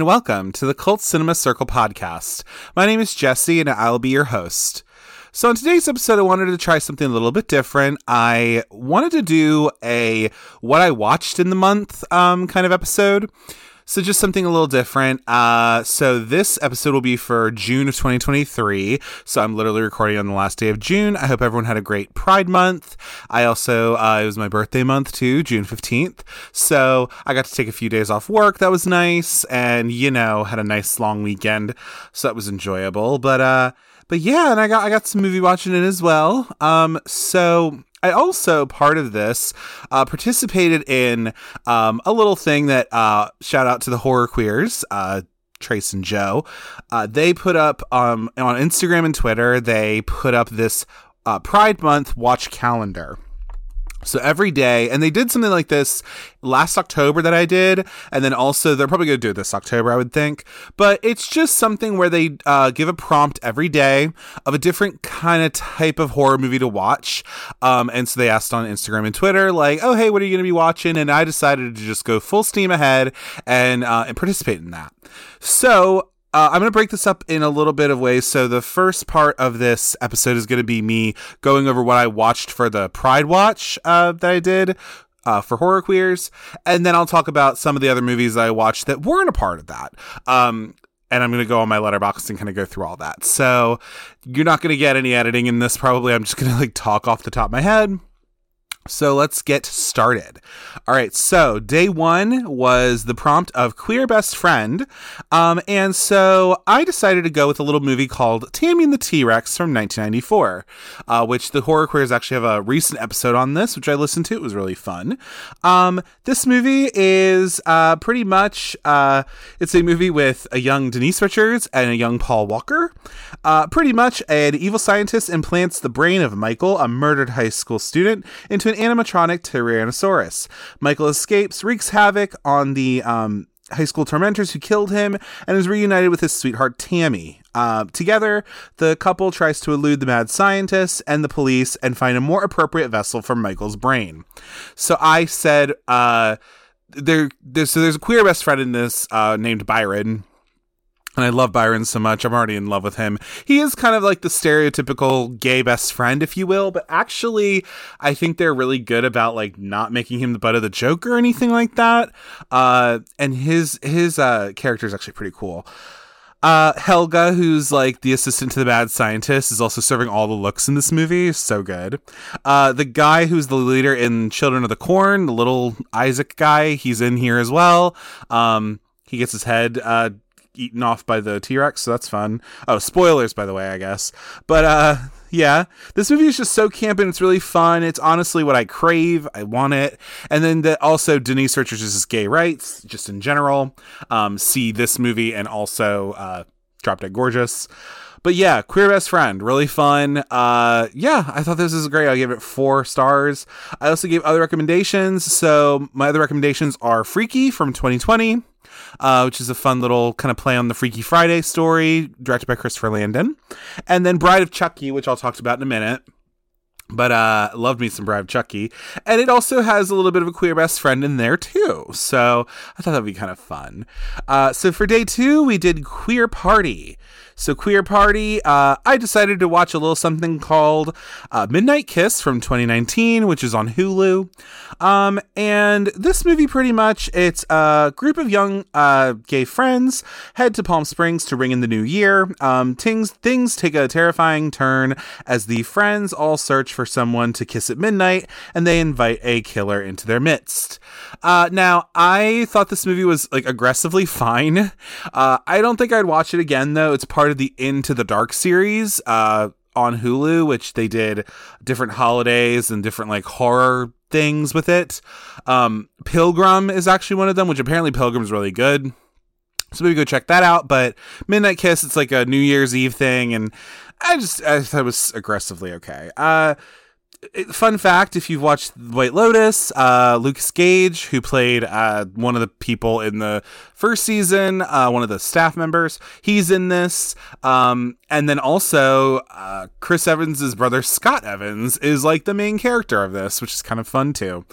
and welcome to the Cult Cinema Circle podcast. My name is Jesse, and I'll be your host. So, in today's episode, I wanted to try something a little bit different. I wanted to do a what I watched in the month um, kind of episode. So just something a little different. Uh, so this episode will be for June of 2023. So I'm literally recording on the last day of June. I hope everyone had a great Pride Month. I also uh, it was my birthday month too, June 15th. So I got to take a few days off work. That was nice, and you know had a nice long weekend. So that was enjoyable. But uh, but yeah, and I got I got some movie watching in as well. Um, so I also, part of this, uh, participated in um, a little thing that, uh, shout out to the horror queers, uh, Trace and Joe. Uh, they put up um, on Instagram and Twitter, they put up this uh, Pride Month watch calendar. So every day, and they did something like this last October that I did, and then also they're probably going to do it this October, I would think. But it's just something where they uh, give a prompt every day of a different kind of type of horror movie to watch. Um, and so they asked on Instagram and Twitter, like, "Oh, hey, what are you going to be watching?" And I decided to just go full steam ahead and uh, and participate in that. So uh, I'm going to break this up in a little bit of ways. So, the first part of this episode is going to be me going over what I watched for the Pride Watch uh, that I did uh, for horror queers. And then I'll talk about some of the other movies I watched that weren't a part of that. Um, and I'm going to go on my Letterboxd and kind of go through all that. So, you're not going to get any editing in this, probably. I'm just going to like talk off the top of my head. So let's get started. All right, so day one was the prompt of Queer Best Friend. Um, and so I decided to go with a little movie called Tammy and the T Rex from 1994, uh, which the Horror Queers actually have a recent episode on this, which I listened to. It was really fun. Um, this movie is uh, pretty much uh, it's a movie with a young Denise Richards and a young Paul Walker. Uh, pretty much, an evil scientist implants the brain of Michael, a murdered high school student, into an animatronic Tyrannosaurus. Michael escapes, wreaks havoc on the um, high school tormentors who killed him, and is reunited with his sweetheart Tammy. Uh, together, the couple tries to elude the mad scientist and the police and find a more appropriate vessel for Michael's brain. So I said, uh, there, there's, so there's a queer best friend in this uh, named Byron and I love Byron so much. I'm already in love with him. He is kind of like the stereotypical gay best friend, if you will, but actually, I think they're really good about like not making him the butt of the joke or anything like that. Uh, and his his uh, character is actually pretty cool. Uh, Helga, who's like the assistant to the bad scientist, is also serving all the looks in this movie. So good. Uh, the guy who's the leader in Children of the Corn, the little Isaac guy, he's in here as well. Um, he gets his head uh, eaten off by the T Rex, so that's fun. Oh, spoilers, by the way, I guess. But uh, yeah, this movie is just so campy and it's really fun. It's honestly what I crave. I want it. And then the, also Denise Richards' is gay rights, just in general. Um, see this movie and also uh, Drop Dead Gorgeous. But yeah, Queer Best Friend, really fun. Uh, yeah, I thought this was great. I gave it four stars. I also gave other recommendations. So my other recommendations are Freaky from 2020 uh, which is a fun little kind of play on the Freaky Friday story, directed by Christopher Landon. And then Bride of Chucky, which I'll talk about in a minute. But uh loved me some Bride of Chucky. And it also has a little bit of a queer best friend in there too. So I thought that'd be kind of fun. Uh so for day two, we did Queer Party. So, Queer Party, uh, I decided to watch a little something called uh, Midnight Kiss from 2019, which is on Hulu. Um, and this movie, pretty much, it's a group of young uh, gay friends head to Palm Springs to ring in the new year. Um, things, things take a terrifying turn as the friends all search for someone to kiss at midnight, and they invite a killer into their midst. Uh, now, I thought this movie was like aggressively fine. Uh, I don't think I'd watch it again, though. It's part of the Into the Dark series uh, on Hulu, which they did different holidays and different like horror things with it. Um, Pilgrim is actually one of them, which apparently Pilgrim's really good. So maybe go check that out. But Midnight Kiss, it's like a New Year's Eve thing, and I just I thought it was aggressively okay. Uh, fun fact if you've watched White Lotus, uh, Lucas Gage, who played uh, one of the people in the first season, uh, one of the staff members, he's in this. Um, and then also, uh, Chris Evans' brother, Scott Evans, is like the main character of this, which is kind of fun too.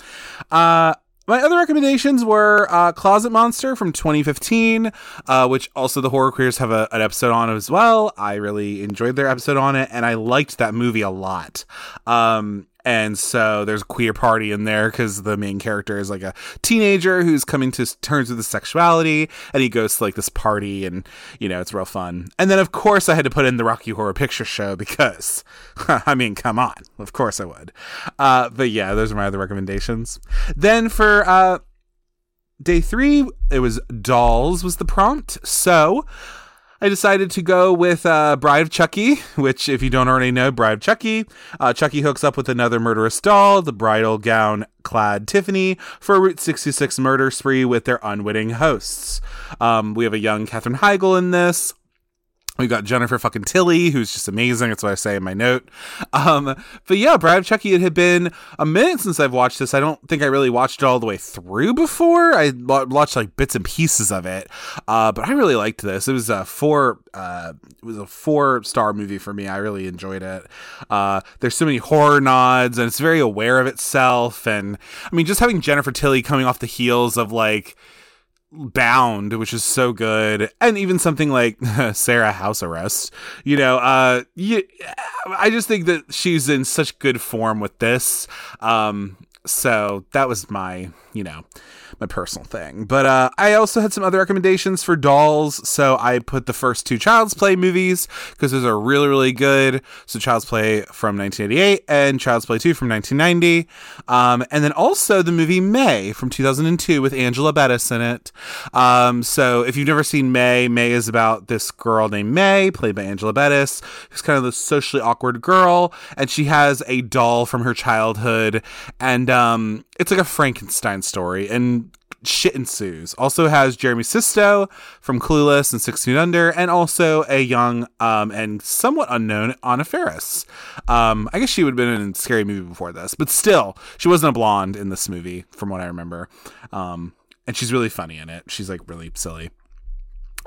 My other recommendations were uh, Closet Monster from 2015, uh, which also the Horror Queers have a, an episode on as well. I really enjoyed their episode on it, and I liked that movie a lot. Um, and so there's a queer party in there because the main character is like a teenager who's coming to terms with his sexuality and he goes to like this party and you know it's real fun. And then of course i had to put in the rocky horror picture show because i mean come on. Of course i would. Uh, but yeah those are my other recommendations. Then for uh, day three it was dolls was the prompt. So I decided to go with uh, Bride of Chucky, which, if you don't already know, Bride of Chucky, uh, Chucky hooks up with another murderous doll, the bridal gown clad Tiffany, for a Route 66 murder spree with their unwitting hosts. Um, we have a young Katherine Heigl in this. We've got Jennifer fucking Tilly, who's just amazing. That's what I say in my note. Um, but yeah, Bride of Chucky, it had been a minute since I've watched this. I don't think I really watched it all the way through before. I watched like bits and pieces of it. Uh, but I really liked this. It was a four, uh, it was a four star movie for me. I really enjoyed it. Uh, there's so many horror nods and it's very aware of itself. And I mean, just having Jennifer Tilly coming off the heels of like, Bound, which is so good, and even something like Sarah House Arrest. You know, uh, you, I just think that she's in such good form with this. Um, so that was my, you know, my personal thing. But uh, I also had some other recommendations for dolls. So I put the first two Child's Play movies because those are really, really good. So Child's Play from 1988 and Child's Play 2 from 1990. Um, and then also the movie May from 2002 with Angela Bettis in it. Um, so if you've never seen May, May is about this girl named May, played by Angela Bettis, who's kind of the socially awkward girl. And she has a doll from her childhood. And um, it's like a Frankenstein story. And shit ensues. Also has Jeremy Sisto from Clueless and Six Feet Under, and also a young um, and somewhat unknown Anna Faris. Um, I guess she would have been in a scary movie before this, but still, she wasn't a blonde in this movie, from what I remember. Um, and she's really funny in it. She's like really silly.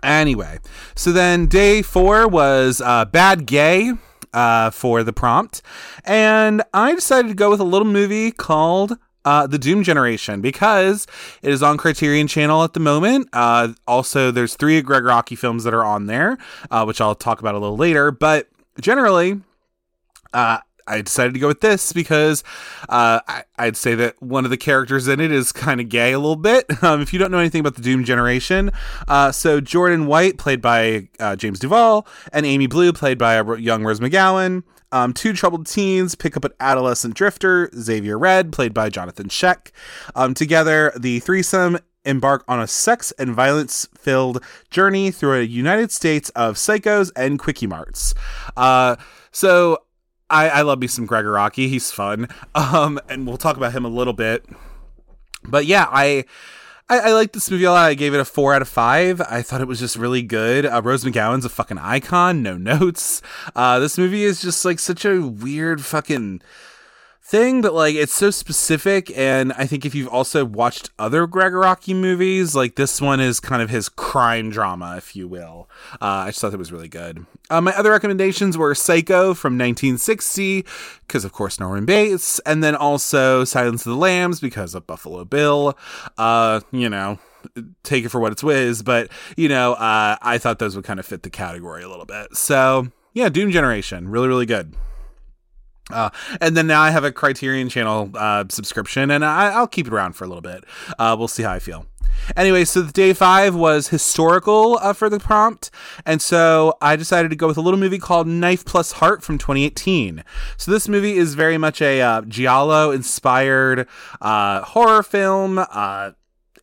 Anyway, so then day four was uh, Bad Gay. Uh, for the prompt, and I decided to go with a little movie called uh, the Doom Generation because it is on Criterion Channel at the moment. Uh, also, there's three Gregg Araki films that are on there, uh, which I'll talk about a little later. But generally, uh, I decided to go with this because uh, I, would say that one of the characters in it is kind of gay a little bit. Um, if you don't know anything about the Doom generation, uh, so Jordan White, played by James Duval, and Amy Blue, played by young Rose McGowan. Um, two troubled teens pick up an adolescent drifter, Xavier Red, played by Jonathan Schaech. Um, together, the threesome embark on a sex and violence filled journey through a United States of psychos and quickie marts. Uh, so I, I love me some Gregg Araki. He's fun. Um, and we'll talk about him a little bit. But yeah, I I, I like this movie a lot. I gave it a four out of five. I thought it was just really good. Uh, Rose McGowan's a fucking icon. No notes. Uh, this movie is just like such a weird fucking thing, but like it's so specific. And I think if you've also watched other Gregg Araki movies, like this one is kind of his crime drama, if you will. Uh, I just thought it was really good. Uh, my other recommendations were Psycho from 1960, because of course Norman Bates, and then also Silence of the Lambs because of Buffalo Bill. Uh, you know, take it for what it's whiz, but you know, uh, I thought those would kind of fit the category a little bit. So yeah, Doom Generation, really, really good. Uh, and then now I have a Criterion Channel uh, subscription, and I, will keep it around for a little bit. Uh, we'll see how I feel. Anyway, so the day five was historical uh, for the prompt, and so I decided to go with a little movie called Knife Plus Heart from 2018. So this movie is very much a uh, giallo inspired uh, horror film.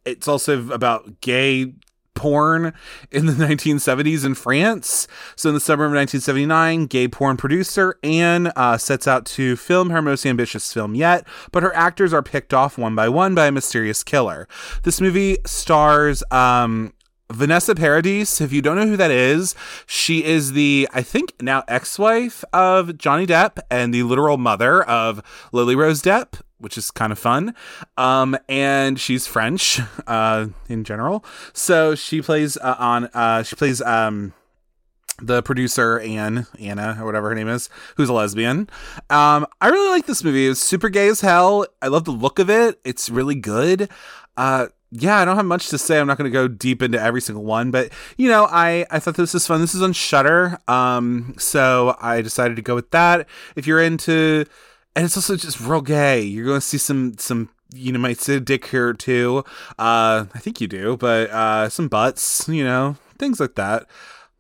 it's also about gay porn in the 1970s in France. So, in the summer of 1979, gay porn producer Anne uh, sets out to film her most ambitious film yet, but her actors are picked off one by one by a mysterious killer. This movie stars um, Vanessa Paradis, if you don't know who that is, she is the, I think, now ex wife of Johnny Depp and the literal mother of Lily Rose Depp which is kind of fun. Um, and she's French uh, in general, so she plays uh, on. Uh, she plays um, the producer Anne Anna or whatever her name is, who's a lesbian. Um, I really like this movie. It's super gay as hell. I love the look of it. It's really good. Uh, yeah, I don't have much to say. I'm not going to go deep into every single one, but you know, I I thought this was fun. This is on Shudder, um, so I decided to go with that. If you're into, and it's also just real gay. You're going to see some some you know might see a dick here too. Uh, I think you do, but uh, some butts, you know, things like that.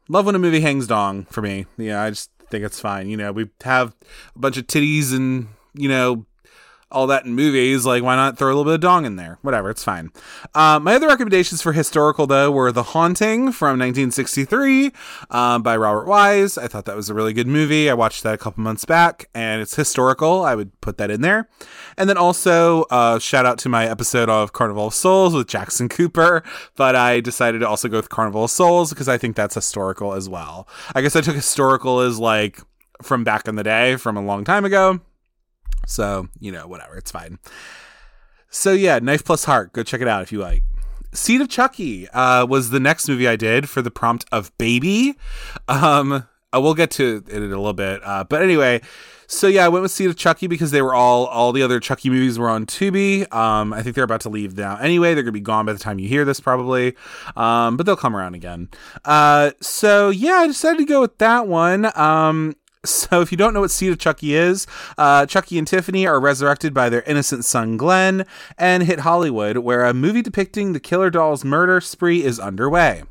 Love when a movie hangs dong for me. Yeah, I just think it's fine. You know, we have a bunch of titties and you know all that in movies. Like, why not throw a little bit of dong in there? Whatever, it's fine. Uh, my other recommendations for historical, though, were The Haunting from 1963 um, by Robert Wise. I thought that was a really good movie. I watched that a couple months back, and it's historical. I would put that in there. And then also, uh, shout out to my episode of Carnival of Souls with Jackson Cooper, but I decided to also go with Carnival of Souls because I think that's historical as well. I guess I took historical as like from back in the day, from a long time ago so, you know, whatever, it's fine. So, yeah, Knife Plus Heart, go check it out if you like. Seed of Chucky uh, was the next movie I did for the prompt of Baby. Um, uh, we'll get to it in a little bit. Uh, but anyway, so yeah, I went with Seed of Chucky because they were all all the other Chucky movies were on Tubi. Um, I think they're about to leave now. Anyway, they're gonna be gone by the time you hear this probably. Um, but they'll come around again. Uh, so yeah, I decided to go with that one. Um, so, if you don't know what Seed of Chucky is, uh, Chucky and Tiffany are resurrected by their innocent son Glenn and hit Hollywood, where a movie depicting the killer doll's murder spree is underway.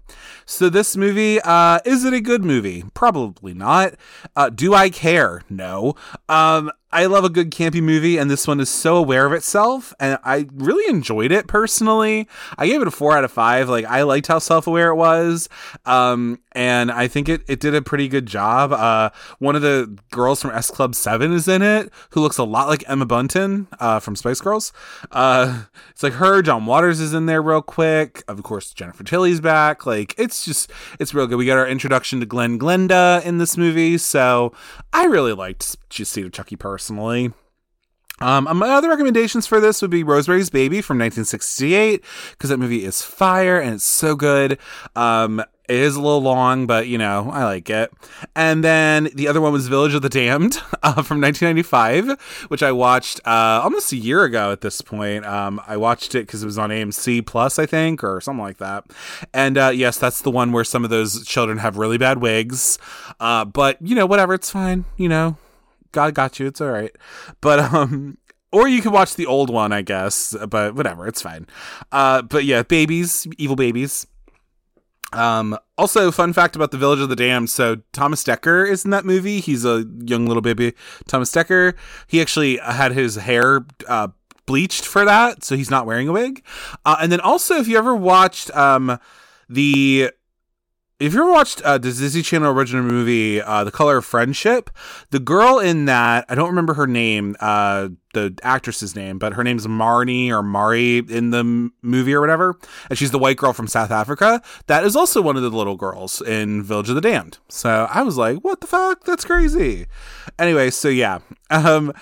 So, this movie, uh, is it a good movie? Probably not. Uh, do I care? No. Um, I love a good campy movie, and this one is so aware of itself, and I really enjoyed it personally. I gave it a four out of five. Like I liked how self aware it was, um, and I think it it did a pretty good job. Uh, one of the girls from S Club Seven is in it, who looks a lot like Emma Bunton uh, from Spice Girls. Uh, it's like her. John Waters is in there real quick. Of course, Jennifer Tilly's back. Like it's just it's real good. We got our introduction to Glenn Glenda in this movie, so I really liked just Seed of Chucky person personally. Um, my other recommendations for this would be Rosemary's Baby from 1968 because that movie is fire and it's so good. Um, it is a little long, but you know, I like it. And then the other one was Village of the Damned uh, from 1995, which I watched uh, almost a year ago at this point. Um, I watched it because it was on AMC Plus, I think, or something like that. And uh, yes, that's the one where some of those children have really bad wigs. Uh, but you know, whatever, it's fine. You know, God got you. It's all right. But um or you can watch the old one, I guess, but whatever, it's fine. Uh but yeah, babies, evil babies. Um also fun fact about the Village of the Damned, so Thomas Dekker is in that movie. He's a young little baby. Thomas Dekker, he actually had his hair uh bleached for that, so he's not wearing a wig. Uh, and then also if you ever watched um the if you ever watched uh, the Disney Channel original movie, uh, The Color of Friendship, the girl in that, I don't remember her name, uh, the actress's name, but her name's Marnie or Mari in the m- movie or whatever. And she's the white girl from South Africa. That is also one of the little girls in Village of the Damned. So I was like, what the fuck? That's crazy. Anyway, so yeah. Um,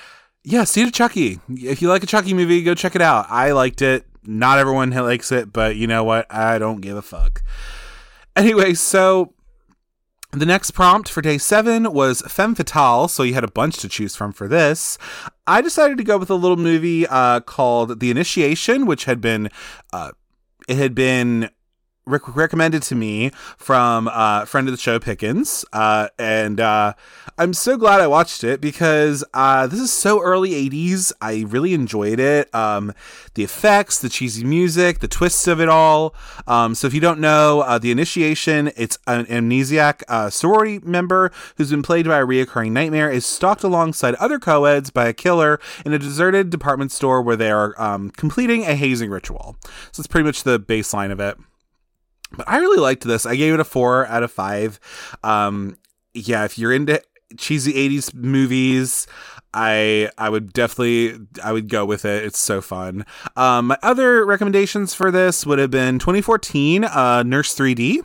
yeah, Seed of Chucky. If you like a Chucky movie, go check it out. I liked it. Not everyone likes it, but you know what? I don't give a fuck. Anyway, so the next prompt for day seven was Femme Fatale, so you had a bunch to choose from for this. I decided to go with a little movie uh, called The Initiation, which had been uh, it had been rec- recommended to me from uh, friend of the show Pickens, uh, and uh, I'm so glad I watched it because uh, this is so early '80s. I really enjoyed it. Um, the effects, the cheesy music, the twists of it all. Um, so if you don't know, uh, the initiation, it's an amnesiac uh, sorority member who's been played by a reoccurring nightmare is stalked alongside other co-eds by a killer in a deserted department store where they are um, completing a hazing ritual. So it's pretty much the baseline of it. But I really liked this. I gave it a four out of five. Um, yeah, if you're into cheesy 80s movies, I I would definitely I would go with it. It's so fun. Um, my other recommendations for this would have been 2014 uh, Nurse 3D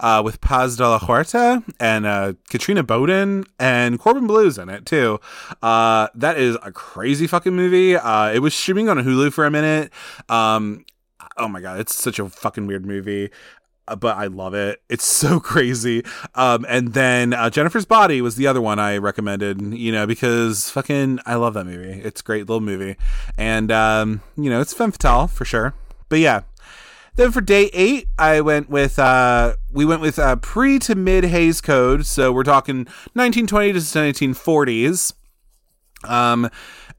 uh, with Paz de la Huerta and uh, Katrina Bowden and Corbin Bleu's in it too. Uh, that is a crazy fucking movie. Uh, it was streaming on Hulu for a minute. Um, oh my god, it's such a fucking weird movie but I love it. It's so crazy. Um, and then uh, Jennifer's Body was the other one I recommended, you know, because fucking I love that movie. It's a great little movie. And, um, you know, it's femme fatale for sure. But yeah. Then for day eight, I went with, uh, we went with uh, pre to mid Hays Code. So we're talking 1920 to 1940s. Um,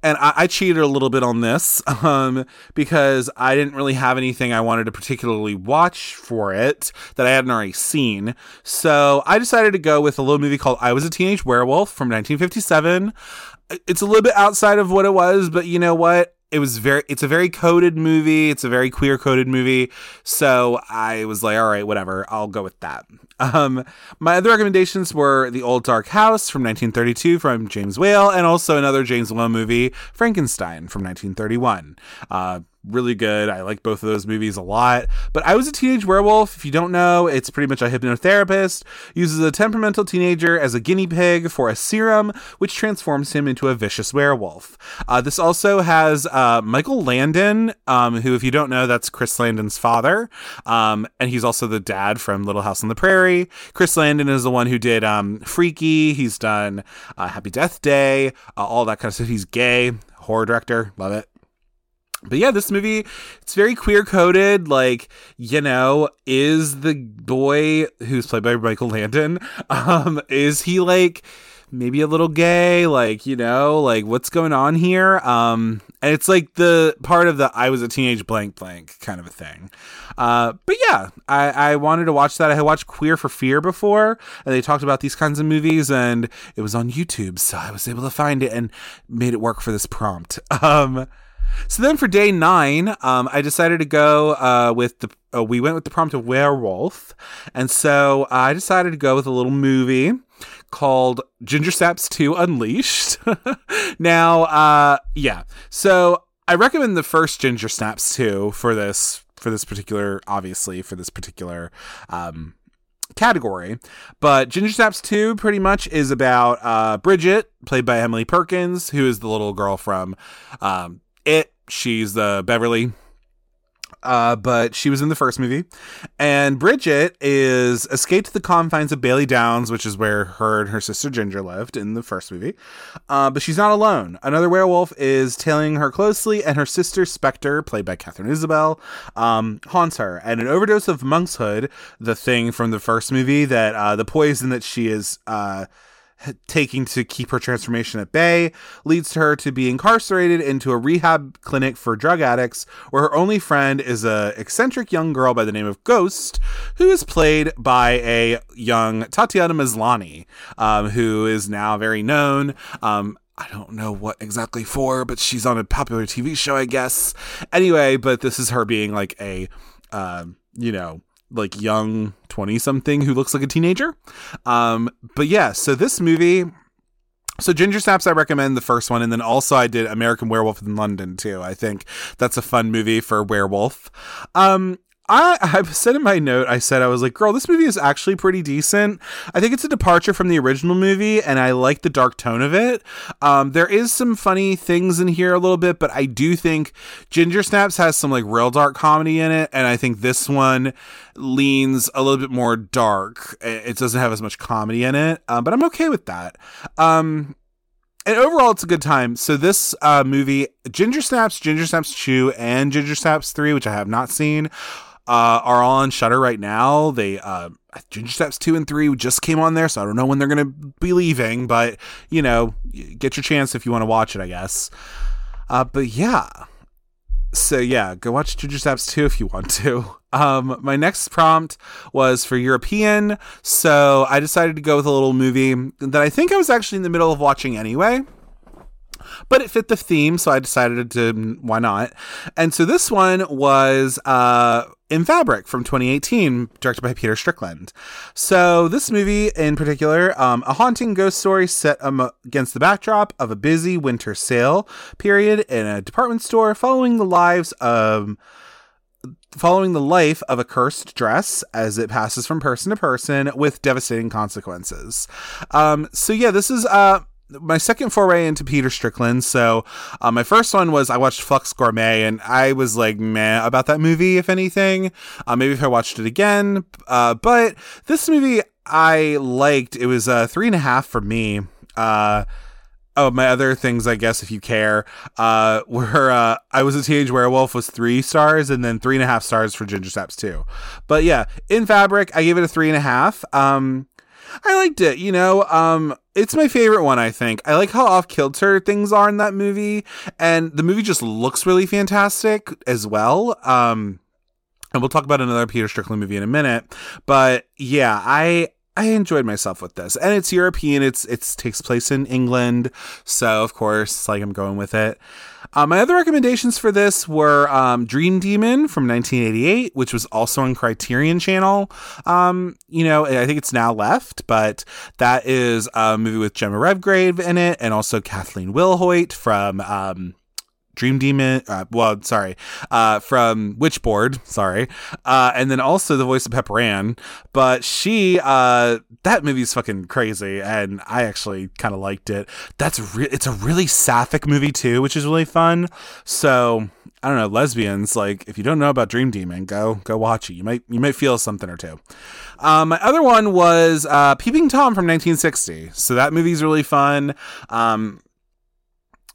and I, I, cheated a little bit on this um, because I didn't really have anything I wanted to particularly watch for it that I hadn't already seen. So I decided to go with a little movie called I Was a Teenage Werewolf from 1957. It's a little bit outside of what it was, but you know what? It was very it's a very coded movie. It's a very queer coded movie. So i was like all right whatever. I'll go with that. Um my other recommendations were the old dark house from 1932 from james whale and also another james whale movie frankenstein from 1931 uh really good. I like both of those movies a lot. But I was a teenage werewolf. If you don't know, it's pretty much a hypnotherapist uses a temperamental teenager as a guinea pig for a serum, which transforms him into a vicious werewolf. Uh, this also has uh, Michael Landon, um, who, if you don't know, that's Chris Landon's father, um, and he's also the dad from Little House on the Prairie. Chris Landon is the one who did um, Freaky. He's done uh, Happy Death Day, uh, all that kind of stuff. He's gay horror director. Love it but yeah, this movie it's very queer coded. Like you know, is the boy who's played by Michael Landon, um, is he like maybe a little gay? Like you know, like what's going on here? Um, and it's like the part of the I was a teenage blank blank kind of a thing. Uh, but yeah, I, I wanted to watch that. I had watched Queer for Fear before, and they talked about these kinds of movies, and it was on YouTube, so I was able to find it and made it work for this prompt. Um so then for day nine, um, I decided to go uh, with the. Uh, we went with the prompt of werewolf, and so I decided to go with a little movie called Ginger Snaps 2 Unleashed. now, uh, yeah. So I recommend the first Ginger Snaps 2 for this for this particular obviously for this particular um category. But Ginger Snaps 2 pretty much is about uh, Bridget, played by Emily Perkins, who is the little girl from um, it. She's the Beverly. Uh, but she was in the first movie. And Bridget is escaped the confines of Bailey Downs, which is where her and her sister Ginger lived in the first movie. Uh, but she's not alone. Another werewolf is tailing her closely, and her sister Spectre, played by Katharine Isabelle, um, haunts her. And an overdose of monkshood, the thing from the first movie, that uh, the poison that she is. Uh, taking to keep her transformation at bay leads to her to be incarcerated into a rehab clinic for drug addicts where her only friend is a eccentric young girl by the name of Ghost who is played by a young Tatiana Maslany um, who is now very known um, I don't know what exactly for, but she's on a popular TV show, I guess. Anyway, but this is her being like a, um, you know, like young 20 something who looks like a teenager. Um, but yeah, so this movie. So Ginger Snaps, I recommend the first one, and then also I did American Werewolf in London too. I think that's a fun movie for werewolf. Um, I, I said in my note, I said, I was like, girl, this movie is actually pretty decent. I think it's a departure from the original movie, and I like the dark tone of it. Um, there is some funny things in here a little bit, but I do think Ginger Snaps has some like real dark comedy in it, and I think this one leans a little bit more dark. It doesn't have as much comedy in it, uh, but I'm okay with that. Um, and overall, it's a good time. So this uh, movie, Ginger Snaps, Ginger Snaps 2, and Ginger Snaps 3, which I have not seen, uh, are on Shudder right now. They uh, Ginger Snaps two and three just came on there, so I don't know when they're gonna be leaving, but you know, get your chance if you want to watch it, I guess. Uh, but yeah, so yeah, go watch Ginger Snaps two if you want to. Um, my next prompt was for European, so I decided to go with a little movie that I think I was actually in the middle of watching anyway but it fit the theme, so I decided to why not. And so this one was uh, in Fabric from 2018, directed by Peter Strickland. So this movie in particular, um, a haunting ghost story set um, against the backdrop of a busy winter sale period in a department store, following the lives of following the life of a cursed dress as it passes from person to person with devastating consequences. Um, so yeah, this is uh my second foray into Peter Strickland. So, uh, my first one was I watched Flux Gourmet, and I was like, meh about that movie, if anything. Uh, maybe if I watched it again. Uh, but this movie I liked. It was a three and a half for me. Uh, oh, my other things, I guess, if you care, uh, were uh, I was a teenage werewolf was three stars, and then three and a half stars for Ginger Snaps too. But yeah, in Fabric, I gave it a three and a half. Um, I liked it. You know, um, it's my favorite one. I think I like how off kilter things are in that movie, and the movie just looks really fantastic as well. Um, and we'll talk about another Peter Strickland movie in a minute. But yeah, I I enjoyed myself with this, and it's European. It's it takes place in England, so of course, like I'm going with it. Uh, my other recommendations for this were um, Dream Demon from 1988, which was also on Criterion Channel. Um, you know, I think it's now left, but that is a movie with Gemma Redgrave in it, and also Kathleen Wilhoit from um, Dream Demon. Uh, well, sorry, uh, from Witchboard. Sorry, uh, and then also the voice of Pepper Ann. But she, uh, that movie's fucking crazy, and I actually kind of liked it. That's re- it's a really sapphic movie too, which is really fun. So I don't know, lesbians. Like, if you don't know about Dream Demon, go go watch it. You might you might feel something or two. Um, my other one was uh, Peeping Tom from 1960. So that movie's really fun. Um,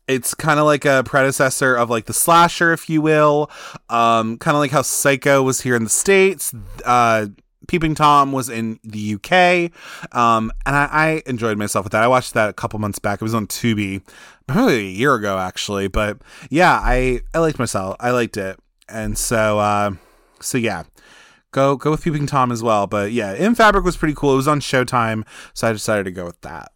it's kind of like a predecessor of like the slasher if you will. Um kind of like how psycho was here in the states uh peeping tom was in the uk um and I, I enjoyed myself with that. I watched that a couple months back. It was on tubi probably a year ago actually. But yeah i i liked myself. I liked it. And so uh so yeah. Go go with peeping tom as well. But yeah in fabric was pretty cool. It was on showtime so i decided to go with that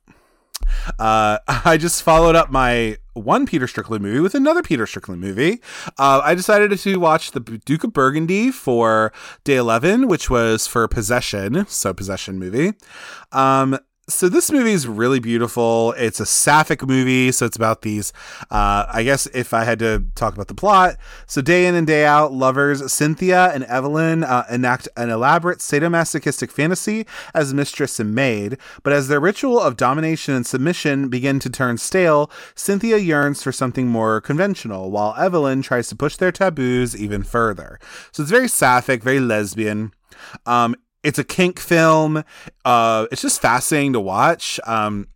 uh, I just followed up my one Peter Strickland movie with another Peter Strickland movie. Uh, I decided to watch The Duke of Burgundy for day 11, which was for Possession, so Possession movie. Um, so this movie is really beautiful. It's a sapphic movie, so it's about these. Uh, I guess if I had to talk about the plot, so day in and day out, lovers Cynthia and Evelyn uh, enact an elaborate sadomasochistic fantasy as mistress and maid. But as their ritual of domination and submission begin to turn stale, Cynthia yearns for something more conventional, while Evelyn tries to push their taboos even further. So it's very sapphic, very lesbian. Um, it's a kink film. Uh, it's just fascinating to watch. Um,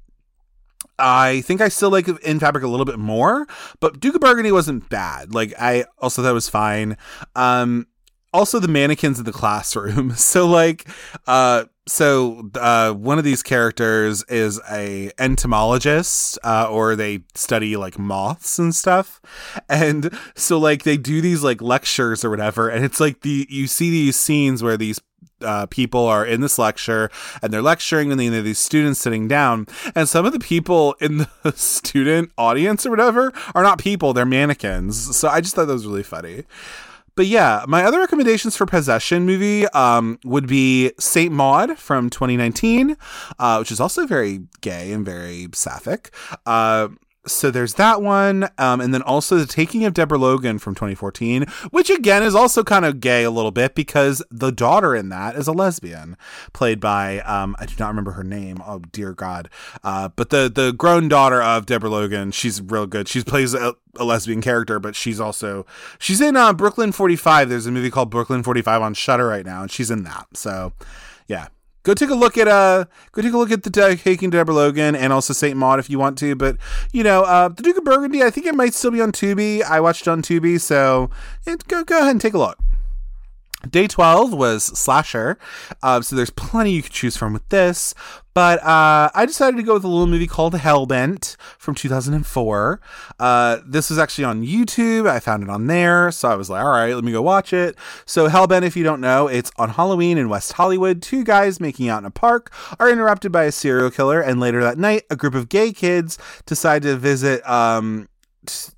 I think I still like In Fabric a little bit more, but Duke of Burgundy wasn't bad. Like I also thought it was fine. Um, also the mannequins in the classroom. So like, uh, so uh, one of these characters is a entomologist, uh, or they study like moths and stuff, and so like they do these like lectures or whatever, and it's like the you see these scenes where these uh, people are in this lecture and they're lecturing and then these students sitting down and some of the people in the student audience or whatever are not people they're mannequins so i just thought that was really funny but yeah, my other recommendations for possession movie um, would be Saint Maud from 2019, uh, which is also very gay and very sapphic. Uh, so there's that one um, and then also the taking of deborah logan from 2014 which again is also kind of gay a little bit because the daughter in that is a lesbian played by um, i do not remember her name oh dear god uh, but the the grown daughter of deborah logan she's real good. She plays a, a lesbian character but she's also she's in uh, brooklyn 45 there's a movie called brooklyn 45 on Shudder right now and she's in that. So yeah go take a look at uh go take a look at the taking Deborah Logan and also Saint Maud if you want to. But you know, uh, the Duke of Burgundy, I think it might still be on Tubi. I watched on Tubi, so go go ahead and take a look. Day 12 was Slasher, uh, so there's plenty you could choose from with this. But uh, I decided to go with a little movie called Hellbent from 2004. Uh, this was actually on YouTube. I found it on there. So I was like, all right, let me go watch it. So, Hellbent, if you don't know, it's on Halloween in West Hollywood. Two guys making out in a park are interrupted by a serial killer. And later that night, a group of gay kids decide to visit. Um,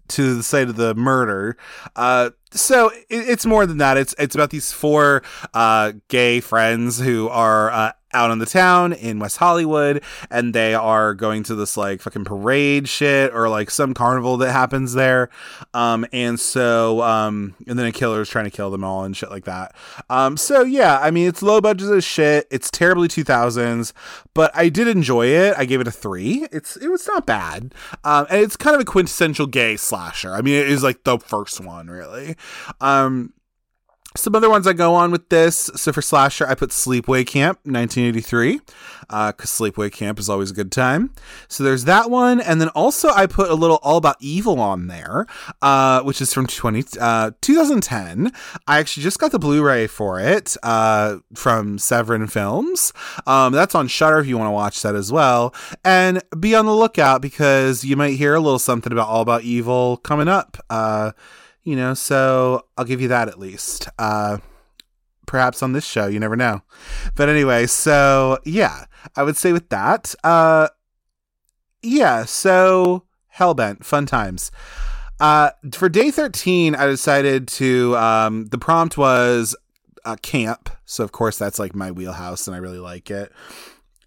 to the site of the murder. Uh, so it, it's more than that. It's it's about these four uh, gay friends who are uh, out on the town in West Hollywood and they are going to this like fucking parade shit or like some carnival that happens there. Um, and so, um, and then a killer is trying to kill them all and shit like that. Um, so yeah, I mean, it's low budget as shit. It's terribly 2000s, but I did enjoy it. I gave it a three. It's, it was not bad. Um, and it's kind of a quintessential gay slasher. I mean, it is like the first one really. Um, some other ones I go on with this. So for slasher, I put Sleepaway Camp 1983 because uh, Sleepaway Camp is always a good time. So there's that one, and then also I put a little All About Evil on there, uh, which is from 20 uh, 2010. I actually just got the Blu-ray for it uh, from Severin Films. Um, that's on Shudder if you want to watch that as well. And be on the lookout because you might hear a little something about All About Evil coming up. You know, so I'll give you that at least. Uh, perhaps on this show, you never know. But anyway, so yeah, I would say with that, uh, yeah, so Hellbent, fun times. Uh, for day 13, I decided to, um, the prompt was uh, camp. So, of course, that's like my wheelhouse and I really like it.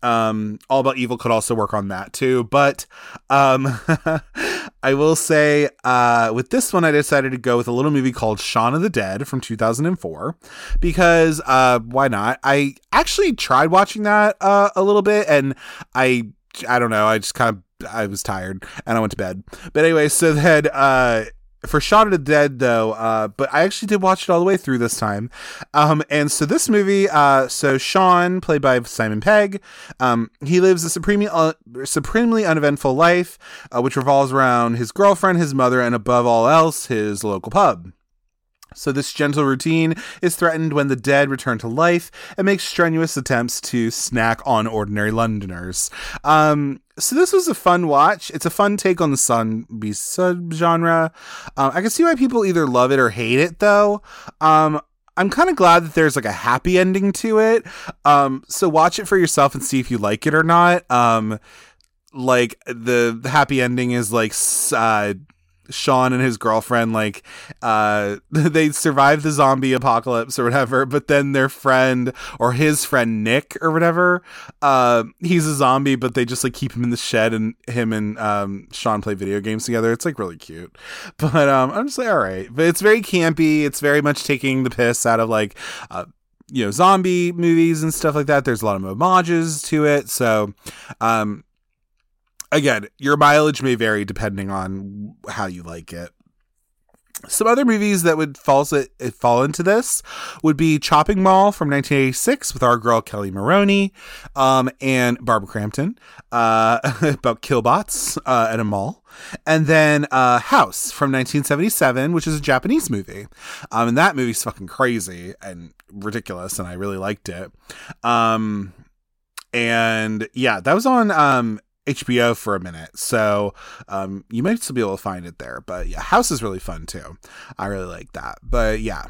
Um, All About Evil could also work on that too. But um, I will say uh, with this one, I decided to go with a little movie called Shaun of the Dead from 2004 because uh, why not? I actually tried watching that uh, a little bit and I I don't know. I just kind of I was tired and I went to bed. But anyway, so then uh for Shaun of the Dead though, uh, but I actually did watch it all the way through this time. Um, and so this movie, uh, so Shaun, played by Simon Pegg, um, he lives a supremely, uh, supremely uneventful life, uh, which revolves around his girlfriend, his mother, and above all else, his local pub. So, this gentle routine is threatened when the dead return to life and make strenuous attempts to snack on ordinary Londoners. Um, so, this was a fun watch. It's a fun take on the zombie subgenre. Um, I can see why people either love it or hate it, though. Um, I'm kind of glad that there's like a happy ending to it. Um, so, watch it for yourself and see if you like it or not. Um, like the, the happy ending is like uh, Shaun and his girlfriend like uh they survive the zombie apocalypse or whatever, but then their friend or his friend Nick or whatever, uh he's a zombie, but they just like keep him in the shed and him and um Shaun play video games together. It's like really cute. But um I'm just like, all right. But it's very campy. It's very much taking the piss out of like uh you know zombie movies and stuff like that there's a lot of homages to it so um again, your mileage may vary depending on how you like it. Some other movies that would fall, fall into this would be Chopping Mall from 1986 with our girl Kelli Maroney um, and Barbara Crampton uh, about killbots uh, at a mall. And then uh, House from 1977, which is a Japanese movie. Um, and that movie's fucking crazy and ridiculous, and I really liked it. Um, and yeah, that was on um, HBO for a minute. So um, you might still be able to find it there. But yeah, House is really fun too. I really like that. But yeah.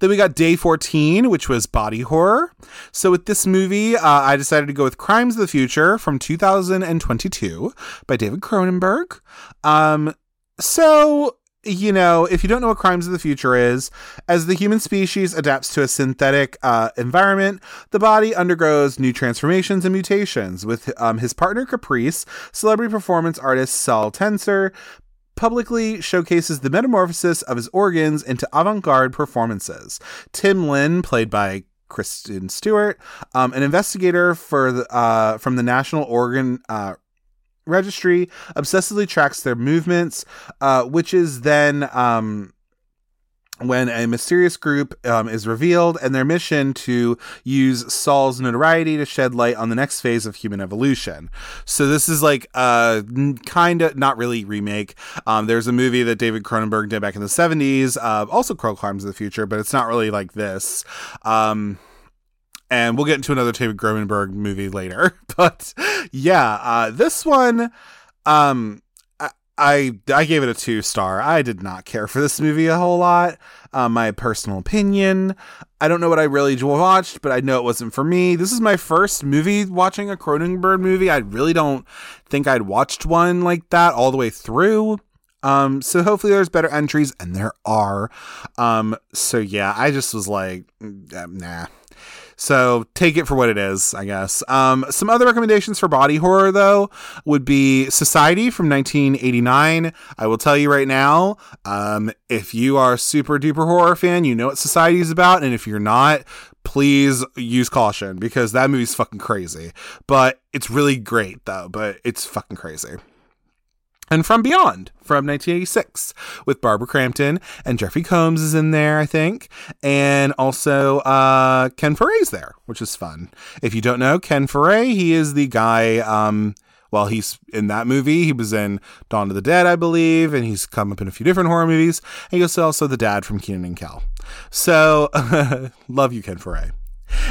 Then we got Day 14, which was body horror. So with this movie, uh, I decided to go with Crimes of the Future from 2022 by David Cronenberg. Um, so you know, if you don't know what Crimes of the Future is, as the human species adapts to a synthetic uh, environment, the body undergoes new transformations and mutations. With um, his partner Caprice, celebrity performance artist Saul Tenser publicly showcases the metamorphosis of his organs into avant garde performances. Timlin, played by Kristen Stewart, um, an investigator for the, uh, from the National Organ uh, registry obsessively tracks their movements, uh, which is then um, when a mysterious group um, is revealed and their mission to use Saul's notoriety to shed light on the next phase of human evolution. So this is like a kind of not really remake. Um, there's a movie that David Cronenberg did back in the 70s, uh, also Crow Crimes of the Future, but it's not really like this. Um, and we'll get into another David Cronenberg movie later. But yeah, uh, this one, um, I, I, I gave it a two star. I did not care for this movie a whole lot. Uh, my personal opinion. I don't know what I really watched, but I know it wasn't for me. This is my first movie watching a Cronenberg movie. I really don't think I'd watched one like that all the way through. Um, so hopefully there's better entries, and there are. Um, so yeah, I just was like, mm, nah, So take it for what it is, I guess. Um, some other recommendations for body horror, though, would be Society from 1989. I will tell you right now, um, if you are a super duper horror fan, you know what Society is about. And if you're not, please use caution because that movie's fucking crazy. But it's really great, though, but it's fucking crazy and From Beyond from 1986 with Barbara Crampton and Jeffrey Combs is in there, I think, and also uh, Ken Foree's there, which is fun. If you don't know Ken Foree, he is the guy. Um, well, he's in that movie. He was in Dawn of the Dead, I believe, and he's come up in a few different horror movies. And he's also the dad from Kenan and Kel. So, love you, Ken Foree.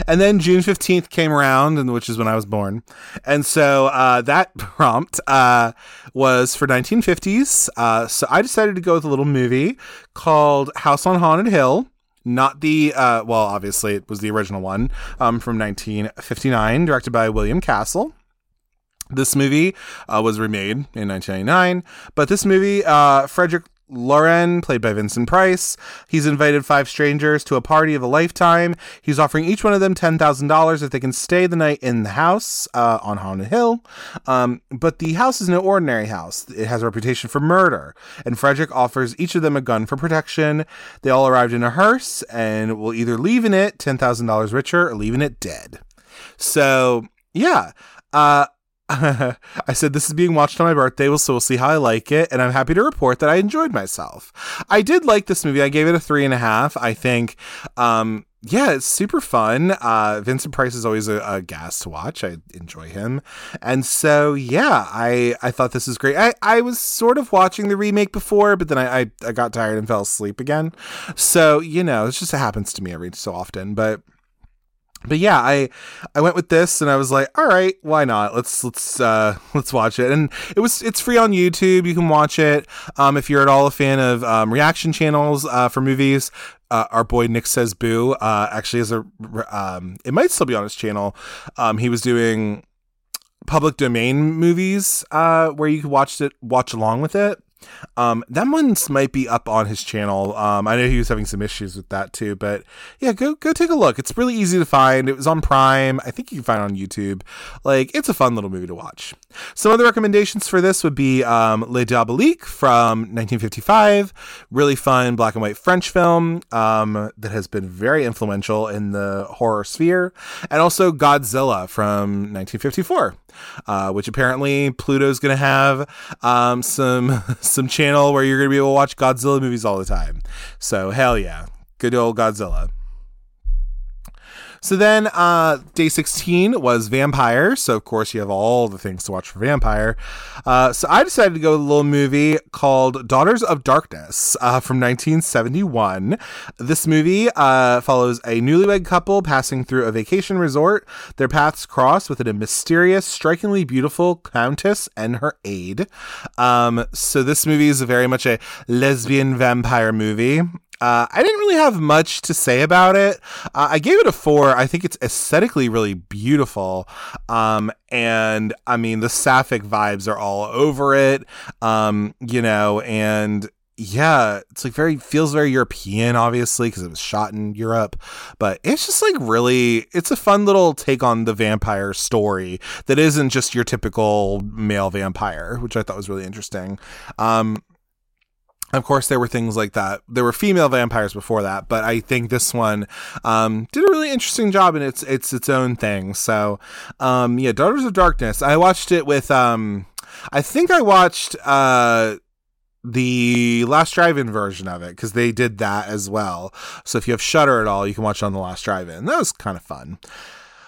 And then June 15th came around, and which is when I was born. And so uh, that prompt uh, was for 1950s. Uh, so I decided to go with a little movie called House on Haunted Hill. Not the, uh, well, obviously it was the original one um, from 1959, directed by William Castle. This movie uh, was remade in 1999, but this movie, uh, Frederick Loren, played by Vincent Price. He's invited five strangers to a party of a lifetime. He's offering each one of them $10,000 if they can stay the night in the house uh, on Haunted Hill. Um, but the house is no ordinary house. It has a reputation for murder. And Frederick offers each of them a gun for protection. They all arrived in a hearse and will either leave in it $10,000 richer or leave in it dead. So, yeah. Uh, I said this is being watched on my birthday, so we'll see how I like it, and I'm happy to report that I enjoyed myself. I did like this movie. I gave it a three and a half. I think, um, yeah, it's super fun. Uh, Vincent Price is always a, a gas to watch. I enjoy him, and so yeah, I I thought this was great. I I was sort of watching the remake before, but then I I, I got tired and fell asleep again. So you know, it just happens to me every so often, but but yeah, I I went with this and I was like, all right, why not? Let's let's uh let's watch it. And it was it's free on YouTube. You can watch it. Um if you're at all a fan of um, reaction channels uh, for movies, uh, our boy Nick says boo uh actually is a um it might still be on his channel. Um he was doing public domain movies uh where you could watch it watch along with it. Um, that one's might be up on his channel. Um, I know he was having some issues with that too, but yeah, go go take a look. It's really easy to find. It was on Prime. I think you can find it on YouTube. Like it's a fun little movie to watch. Some other recommendations for this would be um, Les from 1955. Really fun black and white French film um, that has been very influential in the horror sphere, and also Godzilla from 1954, uh, which apparently Pluto's going to have um, some some channel where you're going to be able to watch Godzilla movies all the time. So hell yeah, good old Godzilla. So then, uh, day 16 was Vampire. So, of course, you have all the things to watch for Vampire. Uh, so, I decided to go with a little movie called Daughters of Darkness uh, from 1971. This movie uh, follows a newlywed couple passing through a vacation resort. Their paths cross with a mysterious, strikingly beautiful countess and her aide. Um, so, this movie is very much a lesbian vampire movie. Uh, I didn't really have much to say about it. Uh, I gave it a four. I think it's aesthetically really beautiful. Um, and I mean, the sapphic vibes are all over it. Um, you know, and yeah, it's like very feels very European, obviously, because it was shot in Europe. But it's just like really, it's a fun little take on the vampire story that isn't just your typical male vampire, which I thought was really interesting. Um, of course, there were things like that. There were female vampires before that, but I think this one um, did a really interesting job, and it's it's its own thing. So, um, yeah, Daughters of Darkness. I watched it with. Um, I think I watched uh, the Last Drive-In version of it because they did that as well. So if you have Shudder at all, you can watch it on the Last Drive-In. That was kind of fun.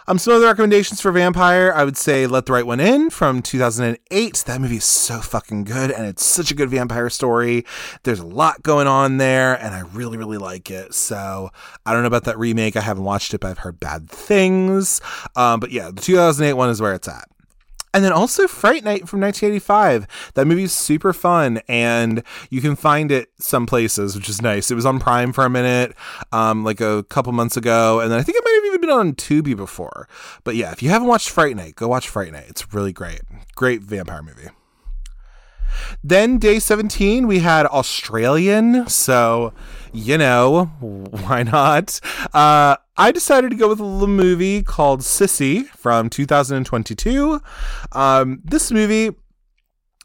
Um, some other recommendations for Vampire, I would say Let the Right One In from 2008. That movie is so fucking good, and it's such a good vampire story. There's a lot going on there, and I really, really like it. So I don't know about that remake. I haven't watched it, but I've heard bad things. Um, but yeah, the 2008 one is where it's at. And then also Fright Night from 1985. That movie is super fun, and you can find it some places, which is nice. It was on Prime for a minute, um, like a couple months ago, and then I think it might have even been on Tubi before. But yeah, if you haven't watched Fright Night, go watch Fright Night. It's really great. Great vampire movie. Then day 17, we had Australian. So, you know, why not? Uh, I decided to go with a little movie called Sissy from 2022. Um, this movie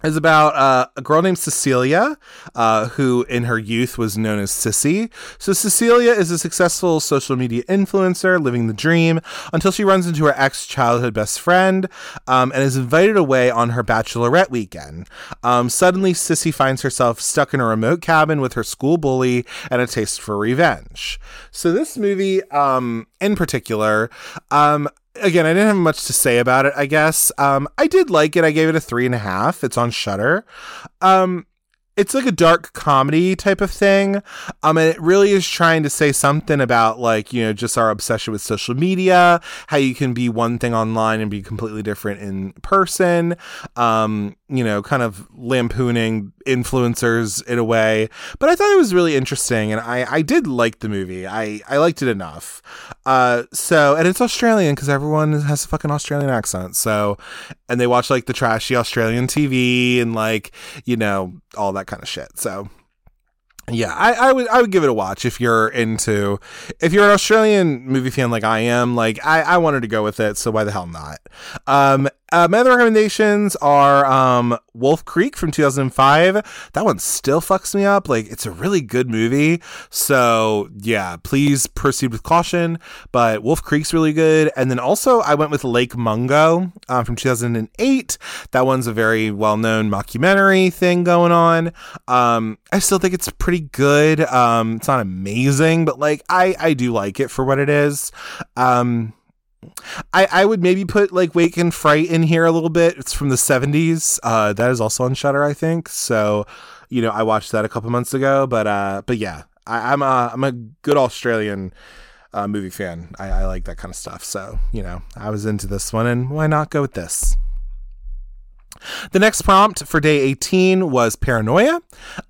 is about uh, a girl named Cecilia, uh, who in her youth was known as Sissy. So Cecilia is a successful social media influencer living the dream until she runs into her ex childhood best friend um, and is invited away on her bachelorette weekend. Um, suddenly, Sissy finds herself stuck in a remote cabin with her school bully and a taste for revenge. So this movie, um, in particular, um, again, I didn't have much to say about it. I guess um, I did like it. I gave it a three and a half. It's on Shudder. Um, it's like a dark comedy type of thing. Um, and it really is trying to say something about like, you know, just our obsession with social media, how you can be one thing online and be completely different in person. Um, you know, kind of lampooning influencers in a way. But I thought it was really interesting and I, I did like the movie. I, I liked it enough. Uh, so, and it's Australian because everyone has a fucking Australian accent. So, and they watch like the trashy Australian TV and like, you know, all that kind of shit. So, yeah, I, I would I would give it a watch if you're into if you're an Australian movie fan like I am. Like I, I wanted to go with it, so why the hell not? Um, uh, my other recommendations are um, Wolf Creek from 2005. That one still fucks me up. Like, it's a really good movie. So, yeah, please proceed with caution. But Wolf Creek's really good. And then also, I went with Lake Mungo um, from 2008. That one's a very well known mockumentary thing going on. Um, I still think it's pretty good. Um, it's not amazing, but like, I, I do like it for what it is. Um, I, I would maybe put like Wake in Fright in here a little bit. It's from the 70s. Uh, that is also on Shudder, I think. So, you know, I watched that a couple months ago. But uh, but yeah, I, am a I'm a good Australian uh, movie fan. I, I like that kind of stuff. So you know, I was into this one, and why not go with this? The next prompt for day 18 was paranoia.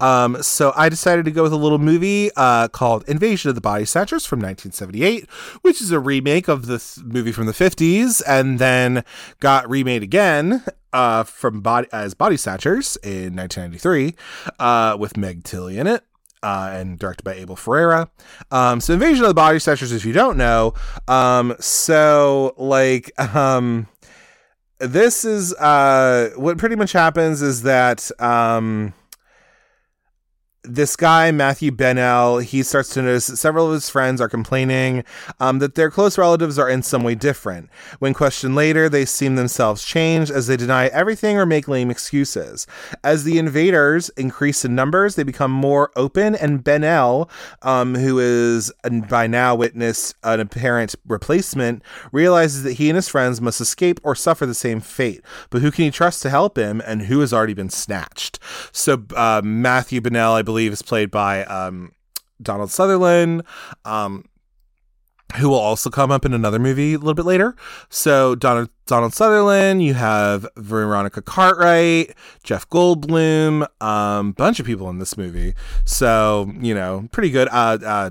Um, so I decided to go with a little movie uh, called Invasion of the Body Snatchers from 1978, which is a remake of the th- movie from the 50s and then got remade again uh, from body as Body Snatchers in 1993 uh, with Meg Tilly in it. Uh, and directed by Abel Ferrara. Um, so Invasion of the Body Snatchers, if you don't know, um, so like um, this is uh, what pretty much happens is that um, this guy Matthew Bennell, he starts to notice that several of his friends are complaining um, that their close relatives are in some way different. When questioned later, they seem themselves changed as they deny everything or make lame excuses. As the invaders increase in numbers, they become more open, and Bennell, um, who is by now witnessed an apparent replacement, realizes that he and his friends must escape or suffer the same fate. But who can he trust to help him, and who has already been snatched? So uh, Matthew Bennell, I believe believe is played by um, Donald Sutherland. Um, who will also come up in another movie a little bit later. So Donald Donald Sutherland, you have Veronica Cartwright, Jeff Goldblum, um, bunch of people in this movie. So you know, pretty good. Uh, uh,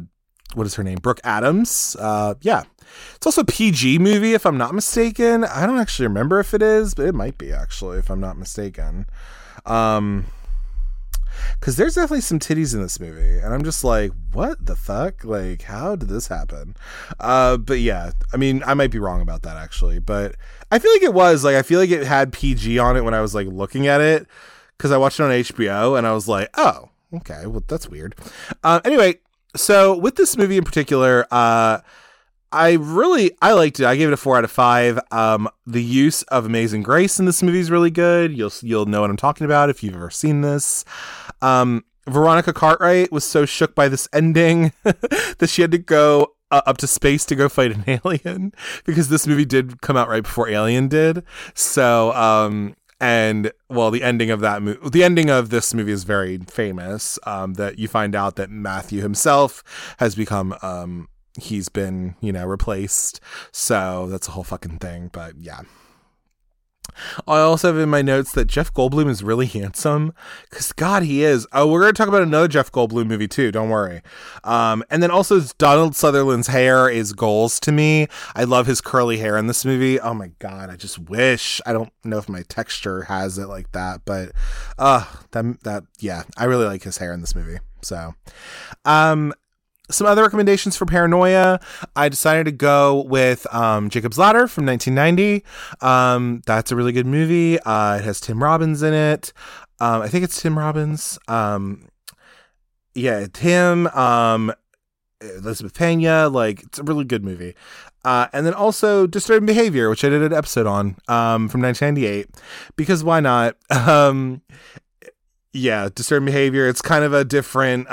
what is her name? Brooke Adams. Uh, yeah, it's also a PG movie if I'm not mistaken. I don't actually remember if it is, but it might be actually if I'm not mistaken. Um, because there's definitely some titties in this movie and i'm just like what the fuck? Like how did this happen? Uh but yeah i mean i might be wrong about that actually but i feel like it was like i feel like it had pg on it when i was like looking at it because i watched it on hbo and i was like oh okay well that's weird. Uh, anyway so with this movie in particular uh I really I liked it. I gave it a four out of five. Um, the use of Amazing Grace in this movie is really good. You'll you'll know what I'm talking about if you've ever seen this. Um, Veronica Cartwright was so shook by this ending that she had to go uh, up to space to go fight an alien because this movie did come out right before Alien did. So, um, and well, the ending of that movie, the ending of this movie is very famous. Um, that you find out that Matthew himself has become um he's been, you know, replaced. So that's a whole fucking thing. But yeah. I also have in my notes that Jeff Goldblum is really handsome because God, he is. Oh, we're going to talk about another Jeff Goldblum movie too. Don't worry. Um, and then also Donald Sutherland's hair is goals to me. I love his curly hair in this movie. Oh my God, I just wish. I don't know if my texture has it like that, but uh, that that yeah, I really like his hair in this movie. So, um, some other recommendations for paranoia. I decided to go with um, jacob's ladder from 1990 um, that's a really good movie. Uh, it has tim robbins in it. Um, i think it's tim robbins. Um, yeah tim um, elizabeth pena like it's a really good movie. Uh, and then also disturbing behavior which i did an episode on um, from 1998 because why not? Yeah disturbing behavior it's kind of a different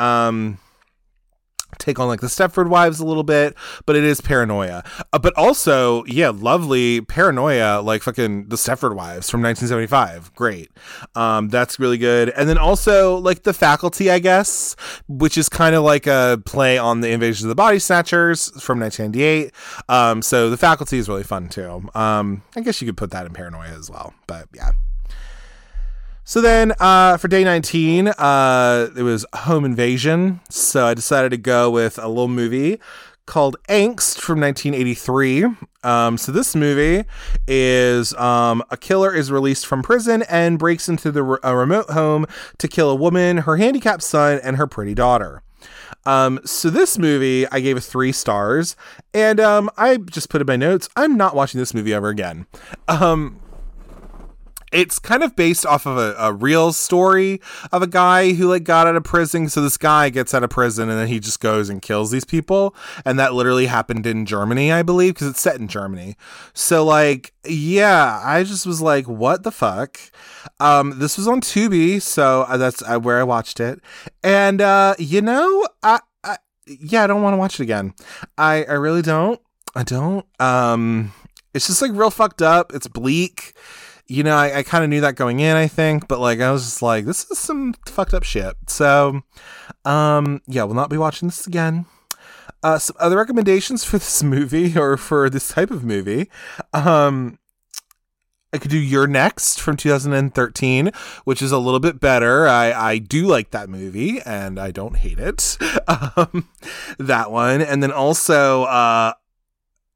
take on like the Stepford Wives a little bit, but it is paranoia. Uh, but also, yeah, lovely paranoia, like fucking the Stepford Wives from 1975. Great. Um, that's really good. And then also like the faculty, I guess, which is kind of like a play on the invasion of the body snatchers from 1998. Um, so the faculty is really fun too. Um, I guess you could put that in paranoia as well, but yeah. So then uh, for day 19, uh, it was Home Invasion. So I decided to go with a little movie called Angst from 1983. Um, so this movie is um, a killer is released from prison and breaks into the re- a remote home to kill a woman, her handicapped son, and her pretty daughter. Um, so this movie I gave three stars, and um, I just put in my notes. I'm not watching this movie ever again. Um, it's kind of based off of a, a, real story of a guy who like got out of prison. So this guy gets out of prison and then he just goes and kills these people. And that literally happened in Germany, I believe, because it's set in Germany. So like, yeah, I just was like, what the fuck? Um, this was on Tubi, so uh, that's uh, where I watched it. And uh, you know, I, I yeah, I don't want to watch it again. I I really don't. I don't. Um, it's just like real fucked up. It's bleak you know, I, I kind of knew that going in, I think, but like I was just like, this is some fucked up shit. So, um, yeah, we'll not be watching this again. Uh, some other recommendations for this movie or for this type of movie. Um, I could do You're Next from 2013, which is a little bit better. I, I do like that movie and I don't hate it. Um, that one. And then also, uh,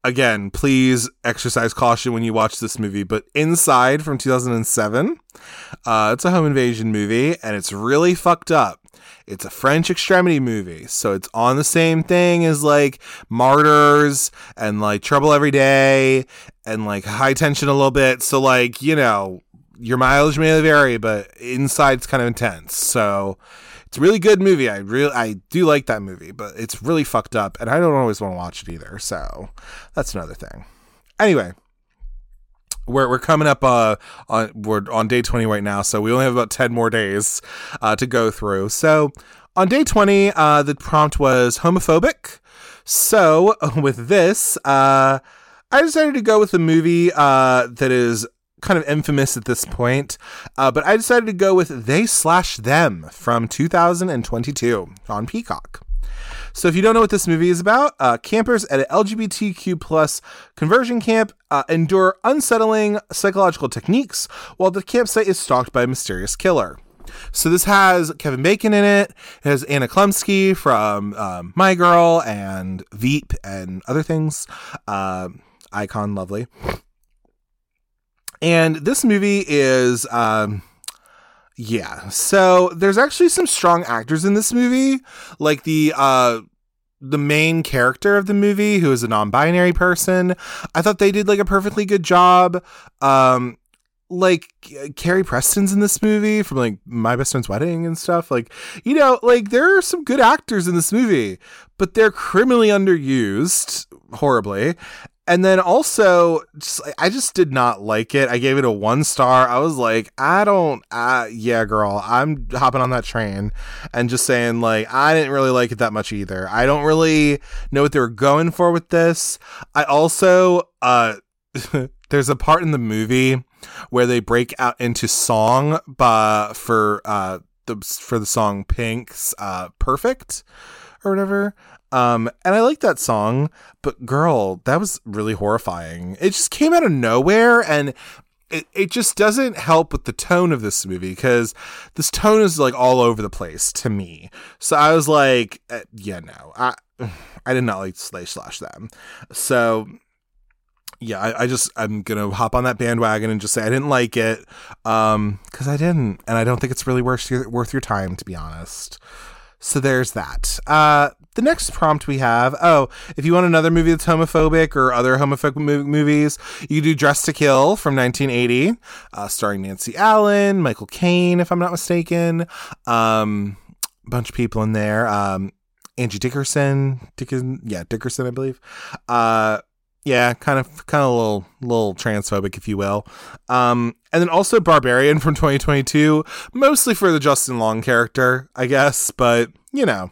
again, please exercise caution when you watch this movie. But Inside from 2007, uh, it's a home invasion movie and it's really fucked up. It's a French extremity movie. So it's on the same thing as like Martyrs and like Trouble Every Day and like High Tension a little bit. So, like, you know, your mileage may vary, but Inside's kind of intense. So it's a really good movie. I really I do like that movie, but it's really fucked up, and I don't always want to watch it either. So that's another thing. Anyway, we're we're coming up uh on we're on day 20 right now so we only have about 10 more days uh to go through so on day 20 uh the prompt was homophobic so with this uh i decided to go with a movie uh that is kind of infamous at this point, uh, but I decided to go with They Slash Them from 2022 on Peacock. So if you don't know what this movie is about, uh, campers at an LGBTQ plus conversion camp uh, endure unsettling psychological techniques while the campsite is stalked by a mysterious killer. So this has Kevin Bacon in it. It has Anna Chlumsky from um, My Girl and Veep and other things. Uh, icon, lovely. And this movie is, um, yeah. So there's actually some strong actors in this movie, like the uh, the main character of the movie, who is a non-binary person. I thought they did like a perfectly good job. Um, like Carrie Preston's in this movie from like My Best Friend's Wedding and stuff. Like, you know, like there are some good actors in this movie, but they're criminally underused horribly and then also just, i just did not like it. I gave it a one star. I was like i don't uh, yeah girl i'm hopping on that train and just saying like i didn't really like it that much either. I don't really know what they were going for with this. I also uh there's a part in the movie where they break out into song by, for uh the for the song pink's uh perfect or whatever um, and I like that song, but girl, that was really horrifying. It just came out of nowhere, and it, it just doesn't help with the tone of this movie because this tone is like all over the place to me. So I was like, uh, yeah, no, I I did not like Slay Slash them. So yeah, I, I, just I'm gonna hop on that bandwagon and just say I didn't like it, um, because I didn't, and I don't think it's really worth your, worth your time to be honest. So there's that. Uh, the next prompt we have oh, if you want another movie that's homophobic or other homophobic movies, you do Dressed to Kill from 1980, uh, starring Nancy Allen, Michael Caine, if I'm not mistaken. Um, bunch of people in there. Um, Angie Dickerson, Dickerson, yeah, Dickerson, I believe. Uh, yeah, kind of, kind of a little, little transphobic, if you will. Um, and then also Barbarian from 2022, mostly for the Justin Long character, I guess. But you know,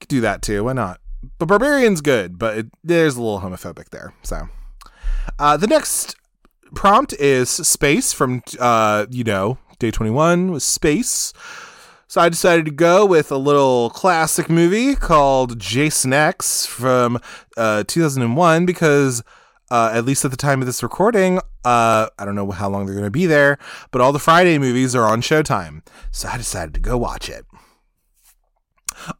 could do that too. Why not? But Barbarian's good, but it, there's a little homophobic there. So, uh, the next prompt is space from, uh, you know, day 21 was space. So I decided to go with a little classic movie called Jason X from uh, 2001 because, uh, at least at the time of this recording, uh, I don't know how long they're going to be there, but all the Friday movies are on Showtime. So I decided to go watch it.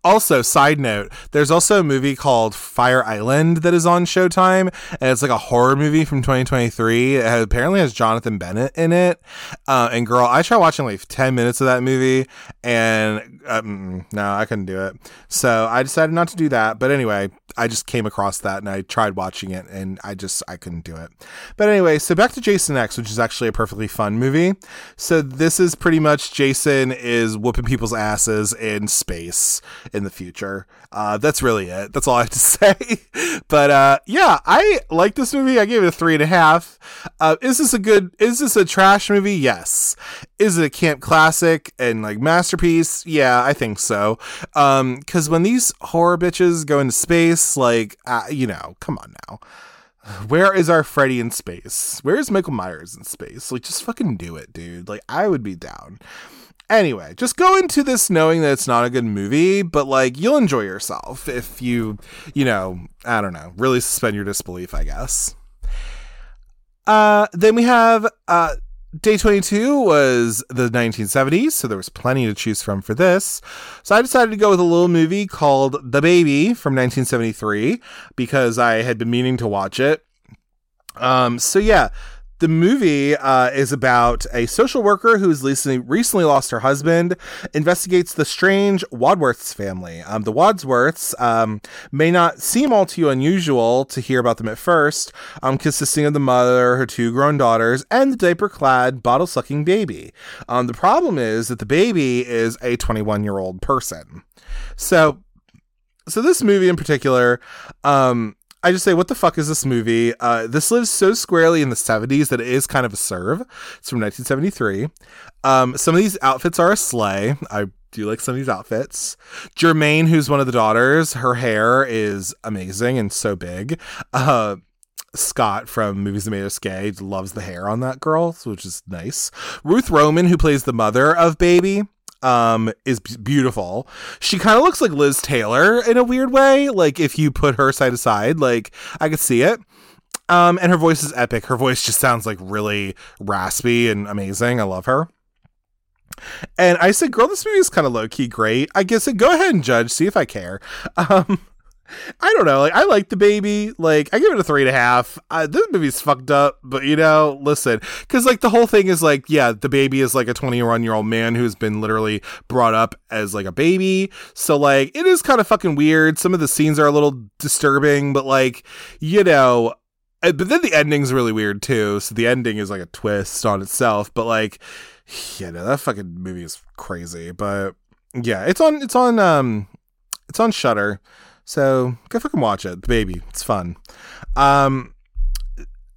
Also, side note, there's also a movie called Fire Island that is on Showtime, and it's like a horror movie from 2023. It has, apparently has Jonathan Bennett in it. Uh, and girl, I tried watching like 10 minutes of that movie, and um, no, I couldn't do it. So I decided not to do that. But anyway, I just came across that and I tried watching it, and I just I couldn't do it. But anyway, so back to Jason X, which is actually a perfectly fun movie. So this is pretty much Jason is whooping people's asses in space in the future. Uh, that's really it. That's all I have to say. but uh, yeah, I like this movie. I gave it a three and a half. Uh, is this a good? Is this a trash movie? Yes. Is it a camp classic and like masterpiece? Yeah, I think so. Um, because when these horror bitches go into space, like, uh, you know, come on now where is our Freddy in space? Where is Michael Myers in space? Like, just fucking do it, dude. Like, I would be down. Anyway, just go into this knowing that it's not a good movie, but like you'll enjoy yourself if you, you know, I don't know, really suspend your disbelief, I guess. Uh, then we have uh, Day 22 was the 1970s, so there was plenty to choose from for this. So I decided to go with a little movie called The Baby from 1973 because I had been meaning to watch it. Um, so yeah, the movie uh, is about a social worker who's recently, recently lost her husband, investigates the strange Wadsworths family. Um, the Wadsworths um, may not seem all too unusual to hear about them at first, um, consisting of the mother, her two grown daughters, and the diaper clad, bottle sucking baby. Um, the problem is that the baby is a 21 year old person. So, so this movie in particular, um, I just say, what the fuck is this movie? Uh, this lives so squarely in the 70s that it is kind of a serve. It's from 1973. Um, some of these outfits are a slay. I do like some of these outfits. Germaine, who's one of the daughters, her hair is amazing and so big. Uh, Scott from Movies That Made Us Gay loves the hair on that girl, which is nice. Ruth Roman, who plays the mother of Baby, um is beautiful. She kind of looks like Liz Taylor in a weird way. Like if you put her side to side, like I could see it. Um and her voice is epic. Her voice just sounds like really raspy and amazing. I love her. And I said, girl, this movie is kind of low key great. I guess it. go ahead and judge, see if I care. Um I don't know. Like, I like the baby. Like, I give it a three and a half. Uh, this movie's fucked up, but you know, listen, because like the whole thing is like, yeah, the baby is like a 21 year old man who's been literally brought up as like a baby. So like, it is kind of fucking weird. Some of the scenes are a little disturbing, but like, you know, but then the ending's really weird too. So the ending is like a twist on itself. But like, yeah, no, that fucking movie is crazy. But yeah, it's on, it's on, um, it's on Shudder. So go fucking watch it, baby. It's fun. Um,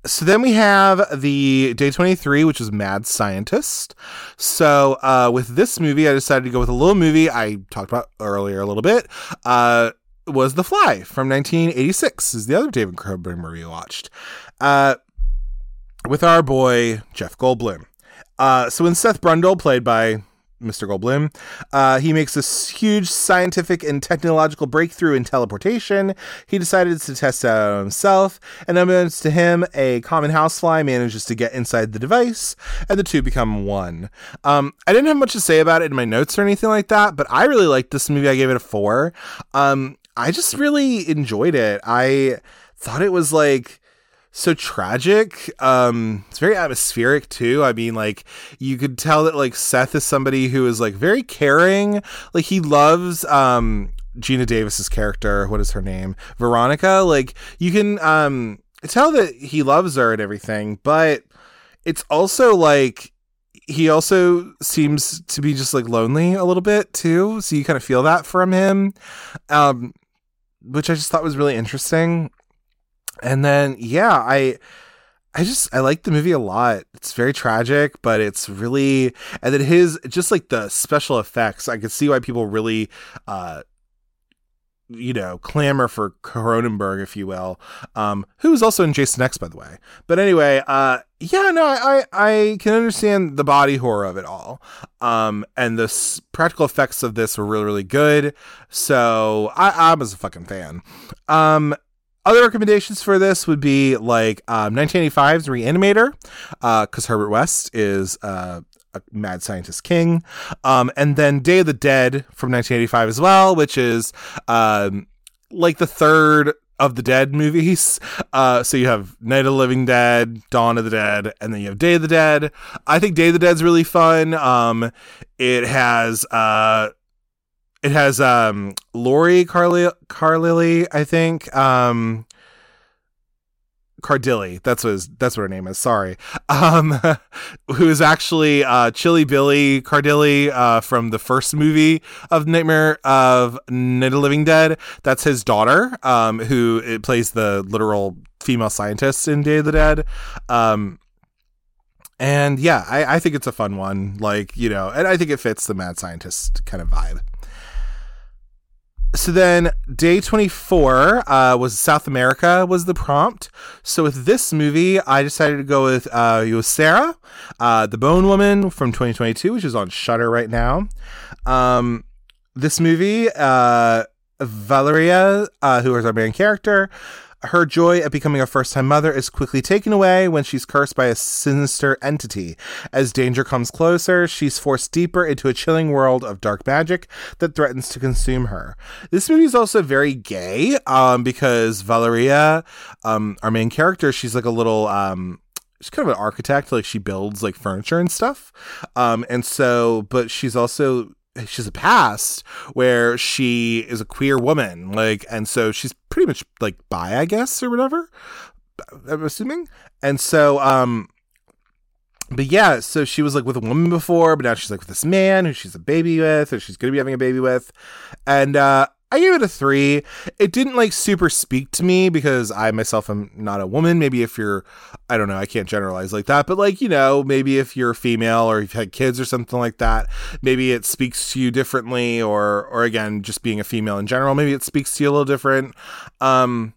so then we have the day 23 which is mad scientist so uh, with this movie i decided to go with a little movie i talked about earlier a little bit uh, was the fly from 1986 is the other david Cronenberg movie we watched uh, with our boy jeff goldblum uh, so when seth brundle played by Mr. Goldblum. Uh, he makes this huge scientific and technological breakthrough in teleportation. He decided to test it out himself, and unbeknownst to him, a common housefly manages to get inside the device, and the two become one. Um, I didn't have much to say about it in my notes or anything like that, but I really liked this movie. I gave it a four. Um, I just really enjoyed it. I thought it was like so tragic. Um, it's very atmospheric too. I mean, like you could tell that like Seth is somebody who is like very caring. Like he loves um Geena Davis's character. What is her name? Veronica. Like you can um tell that he loves her and everything, but it's also like he also seems to be just like lonely a little bit too. So you kind of feel that from him. Um, which I just thought was really interesting and then yeah, I I just I like the movie a lot. It's very tragic, but it's really and then his just like the special effects. I could see why people really uh you know, clamor for Cronenberg, if you will, um, who was also in Jason X, by the way. But anyway, uh, yeah, no, I, I can understand the body horror of it all. Um, and the s- practical effects of this were really, really good. So I, I was a fucking fan. Um, other recommendations for this would be like um, 1985's Reanimator, because uh, Herbert West is uh, a mad scientist king. Um, and then Day of the Dead from 1985 as well, which is um, like the third of the Dead movies. Uh, so you have Night of the Living Dead, Dawn of the Dead, and then you have Day of the Dead. I think Day of the Dead's really fun. Um, it has uh, it has um Lori Carly I think. Um Cardille, that's what his, that's what her name is. Sorry, um, who is actually uh, Chilly Billy Cardille uh, from the first movie of Nightmare of Night of Living Dead. That's his daughter, um, who plays the literal female scientist in Day of the Dead. Um, and yeah, I, I think it's a fun one. Like you know, and I think it fits the mad scientist kind of vibe so then day 24 uh, was south america was the prompt. So with this movie i decided to go with uh, Huesera, uh, the bone woman from 2022 which is on shudder right now. Um, this movie uh, valeria uh, who is our main character her joy at becoming a first time mother is quickly taken away when she's cursed by a sinister entity. As danger comes closer, she's forced deeper into a chilling world of dark magic that threatens to consume her. This movie is also very gay um, because Valeria, um, our main character, she's like a little. Um, she's kind of an architect like she builds like furniture and stuff um and so but she's also she's a past where she is a queer woman like and so she's pretty much like bi i guess or whatever i'm assuming. And so um but yeah so she was like with a woman before but now she's like with this man who she's a baby with or she's gonna be having a baby with. And uh I gave it a three. It didn't like super speak to me because I myself am not a woman. Maybe if you're, I don't know, I can't generalize like that, but like, you know, maybe if you're female or you've had kids or something like that, maybe it speaks to you differently or, or again, just being a female in general, maybe it speaks to you a little different. Um,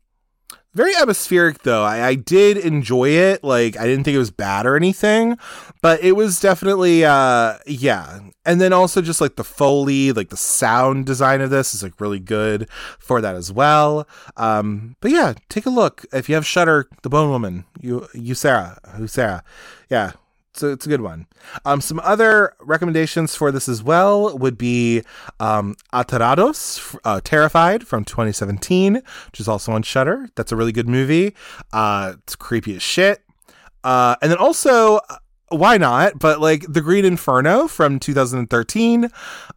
very atmospheric though. I, I, did enjoy it. Like I didn't think it was bad or anything, but it was definitely uh yeah. And then also just like the foley, like the sound design of this is like really good for that as well. Um but yeah, take a look. If you have Shudder, The Bone Woman, you you Sarah, who Sarah. Yeah, it's a, it's a good one. Um, some other recommendations for this as well would be um, Aterrados, uh, Terrified from 2017, which is also on Shudder. That's a really good movie. Uh, it's creepy as shit. Uh, and then also, uh, why not? But like The Green Inferno from 2013.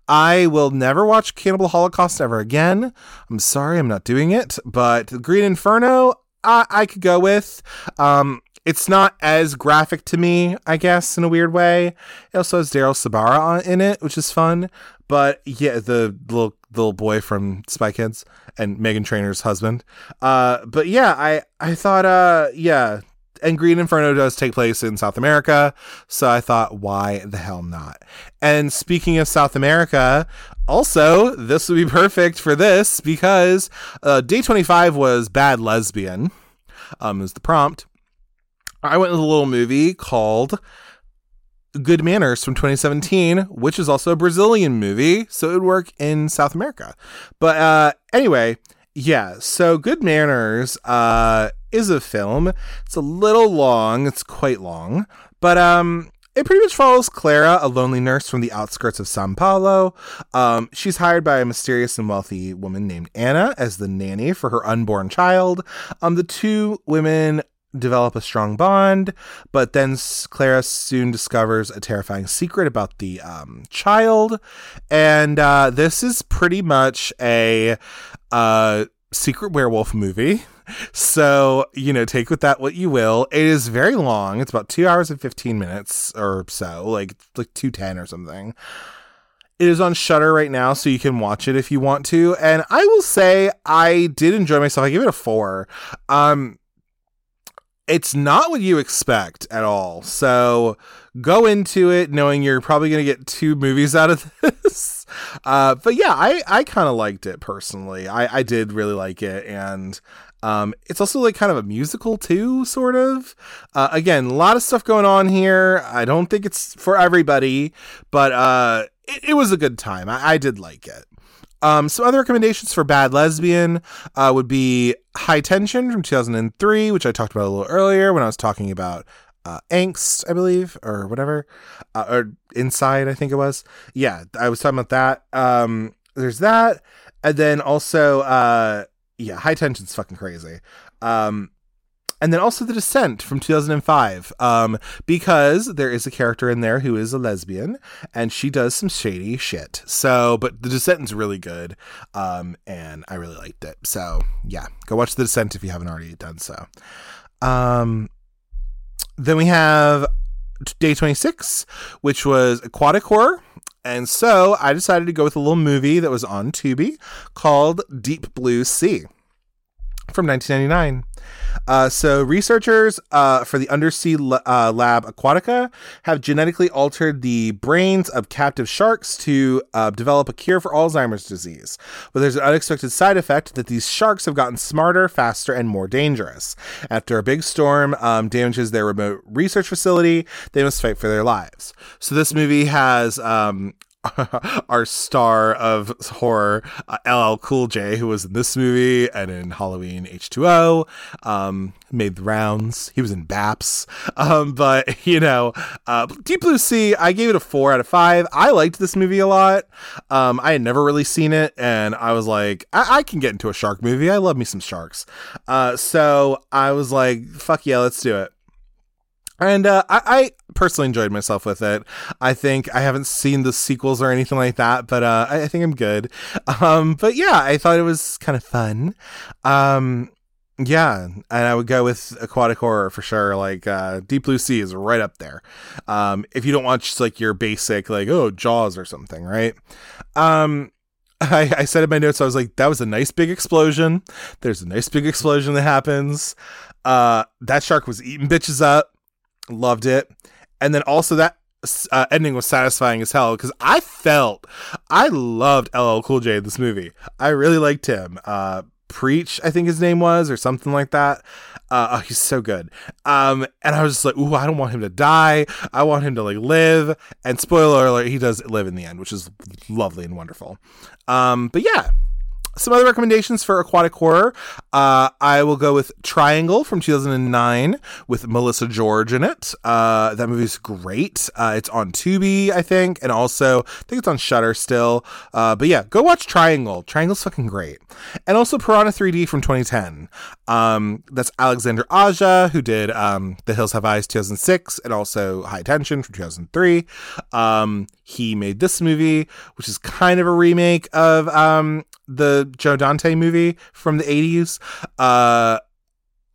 I will never watch Cannibal Holocaust ever again. I'm sorry, I'm not doing it. But The Green Inferno, I, I could go with. Um, it's not as graphic to me, I guess, in a weird way. It also has Daryl Sabara in it, which is fun. But yeah, the little little boy from Spy Kids and Meghan Trainor's husband. Uh, but yeah, I I thought, uh, yeah, and Green Inferno does take place in South America, so I thought, why the hell not? And speaking of South America, also this would be perfect for this because uh, day twenty five was Bad Lesbian. Um, is the prompt. I went with a little movie called Good Manners from 2017, which is also a Brazilian movie, so it would work in South America. But uh, anyway, yeah, so Good Manners uh, is a film. It's a little long, it's quite long, but um, it pretty much follows Clara, a lonely nurse from the outskirts of Sao Paulo. Um, she's hired by a mysterious and wealthy woman named Anna as the nanny for her unborn child. Um, the two women develop a strong bond, but then Clara soon discovers a terrifying secret about the um, child. And uh, this is pretty much a uh, secret werewolf movie. So, you know, take with that what you will. It is very long. It's about two hours and 15 minutes or so, like like 210 or something. It is on Shudder right now, so you can watch it if you want to. And I will say I did enjoy myself. I give it a four. Um, it's not what you expect at all. So go into it knowing you're probably going to get two movies out of this. Uh, but yeah, I, I kind of liked it personally. I, I did really like it. And um, it's also like kind of a musical too, sort of. Uh, again, a lot of stuff going on here. I don't think it's for everybody, but uh, it, it was a good time. I, I did like it. Um, some other recommendations for Bad Lesbian uh, would be High Tension from 2003, which I talked about a little earlier when I was talking about uh, Angst, I believe, or whatever, uh, or Inside, I think it was. Yeah, I was talking about that. Um, there's that, and then also, uh, yeah, High Tension's fucking crazy. Um, and then also The Descent from 2005, um, because there is a character in there who is a lesbian and she does some shady shit. So, but The Descent is really good, um, and I really liked it. So, yeah, go watch The Descent if you haven't already done so. Um, then we have Day 26, which was aquatic horror. And so I decided to go with a little movie that was on Tubi called Deep Blue Sea from 1999. Uh, so, researchers uh, for the undersea uh, lab Aquatica have genetically altered the brains of captive sharks to uh, develop a cure for Alzheimer's disease. But there's an unexpected side effect that these sharks have gotten smarter, faster, and more dangerous. After a big storm um, damages their remote research facility, they must fight for their lives. So, this movie has um, our star of horror, uh, LL Cool J, who was in this movie and in Halloween H2O, um, made the rounds. He was in BAPS. Um, but, you know, uh, Deep Blue Sea, I gave it a four out of five. I liked this movie a lot. Um, I had never really seen it, and I was like, I, I can get into a shark movie. I love me some sharks. Uh, so I was like, fuck yeah, let's do it. And uh, I, I, personally enjoyed myself with it. I think I haven't seen the sequels or anything like that, but uh, I, I, think I'm good. Um, but yeah, I thought it was kind of fun. Um, yeah, and I would go with aquatic horror for sure. Like uh, Deep Blue Sea is right up there. Um, if you don't watch like your basic like oh Jaws or something, right? Um, I, I said in my notes, I was like, that was a nice big explosion. There's a nice big explosion that happens. Uh, that shark was eating bitches up loved it. And then also that uh, ending was satisfying as hell because I felt I loved LL Cool J in this movie. I really liked him. Uh, Preach, I think his name was, or something like that. Uh, oh, he's so good. Um, and I was just like, ooh, I don't want him to die. I want him to like live. And spoiler alert, he does live in the end, which is lovely and wonderful. Um, but yeah, some other recommendations for aquatic horror. Uh, I will go with Triangle from 2009 with Melissa George in it. Uh, that movie's great. Uh, it's on Tubi, I think, and also I think it's on Shudder still. Uh, but yeah, go watch Triangle. Triangle's fucking great. And also Piranha 3D from 2010. Um, that's Alexandre Aja who did um, The Hills Have Eyes 2006 and also High Tension from 2003. Um, he made this movie, which is kind of a remake of um, the Joe Dante movie from the 80s. Uh,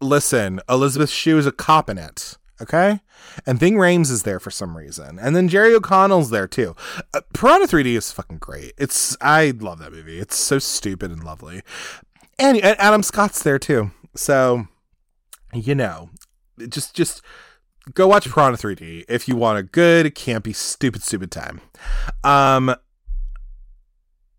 listen, Elizabeth Shue is a cop in it. Okay? And Ving Rhames is there for some reason. And then Jerry O'Connell's there too. Uh, Piranha 3D is fucking great. It's, I love that movie. It's so stupid and lovely. And, and Adam Scott's there too. So, you know, just, just, go watch Piranha 3D if you want a good, campy, stupid, stupid time. Um,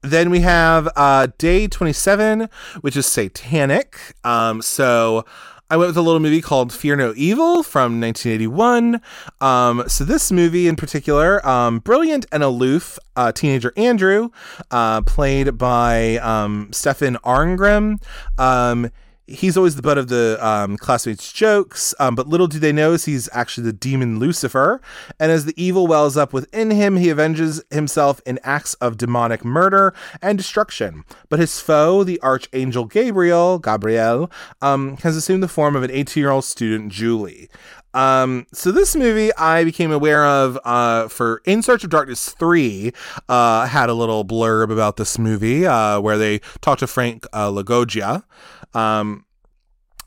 then we have uh, day 27, which is satanic. Um, so I went with a little movie called Fear No Evil from 1981. Um, so this movie in particular, um, brilliant and aloof uh, teenager Andrew, uh, played by um, Stefan Arngrim. He's always the butt of the um, classmates' jokes, um, but little do they know is he's actually the demon Lucifer. And as the evil wells up within him, he avenges himself in acts of demonic murder and destruction. But his foe, the archangel Gabriel, Gabriel, um, has assumed the form of an 18 year old student, Julie. Um, so this movie I became aware of uh, for In Search of Darkness 3 uh, had a little blurb about this movie uh, where they talked to Frank uh, LaLoggia, um,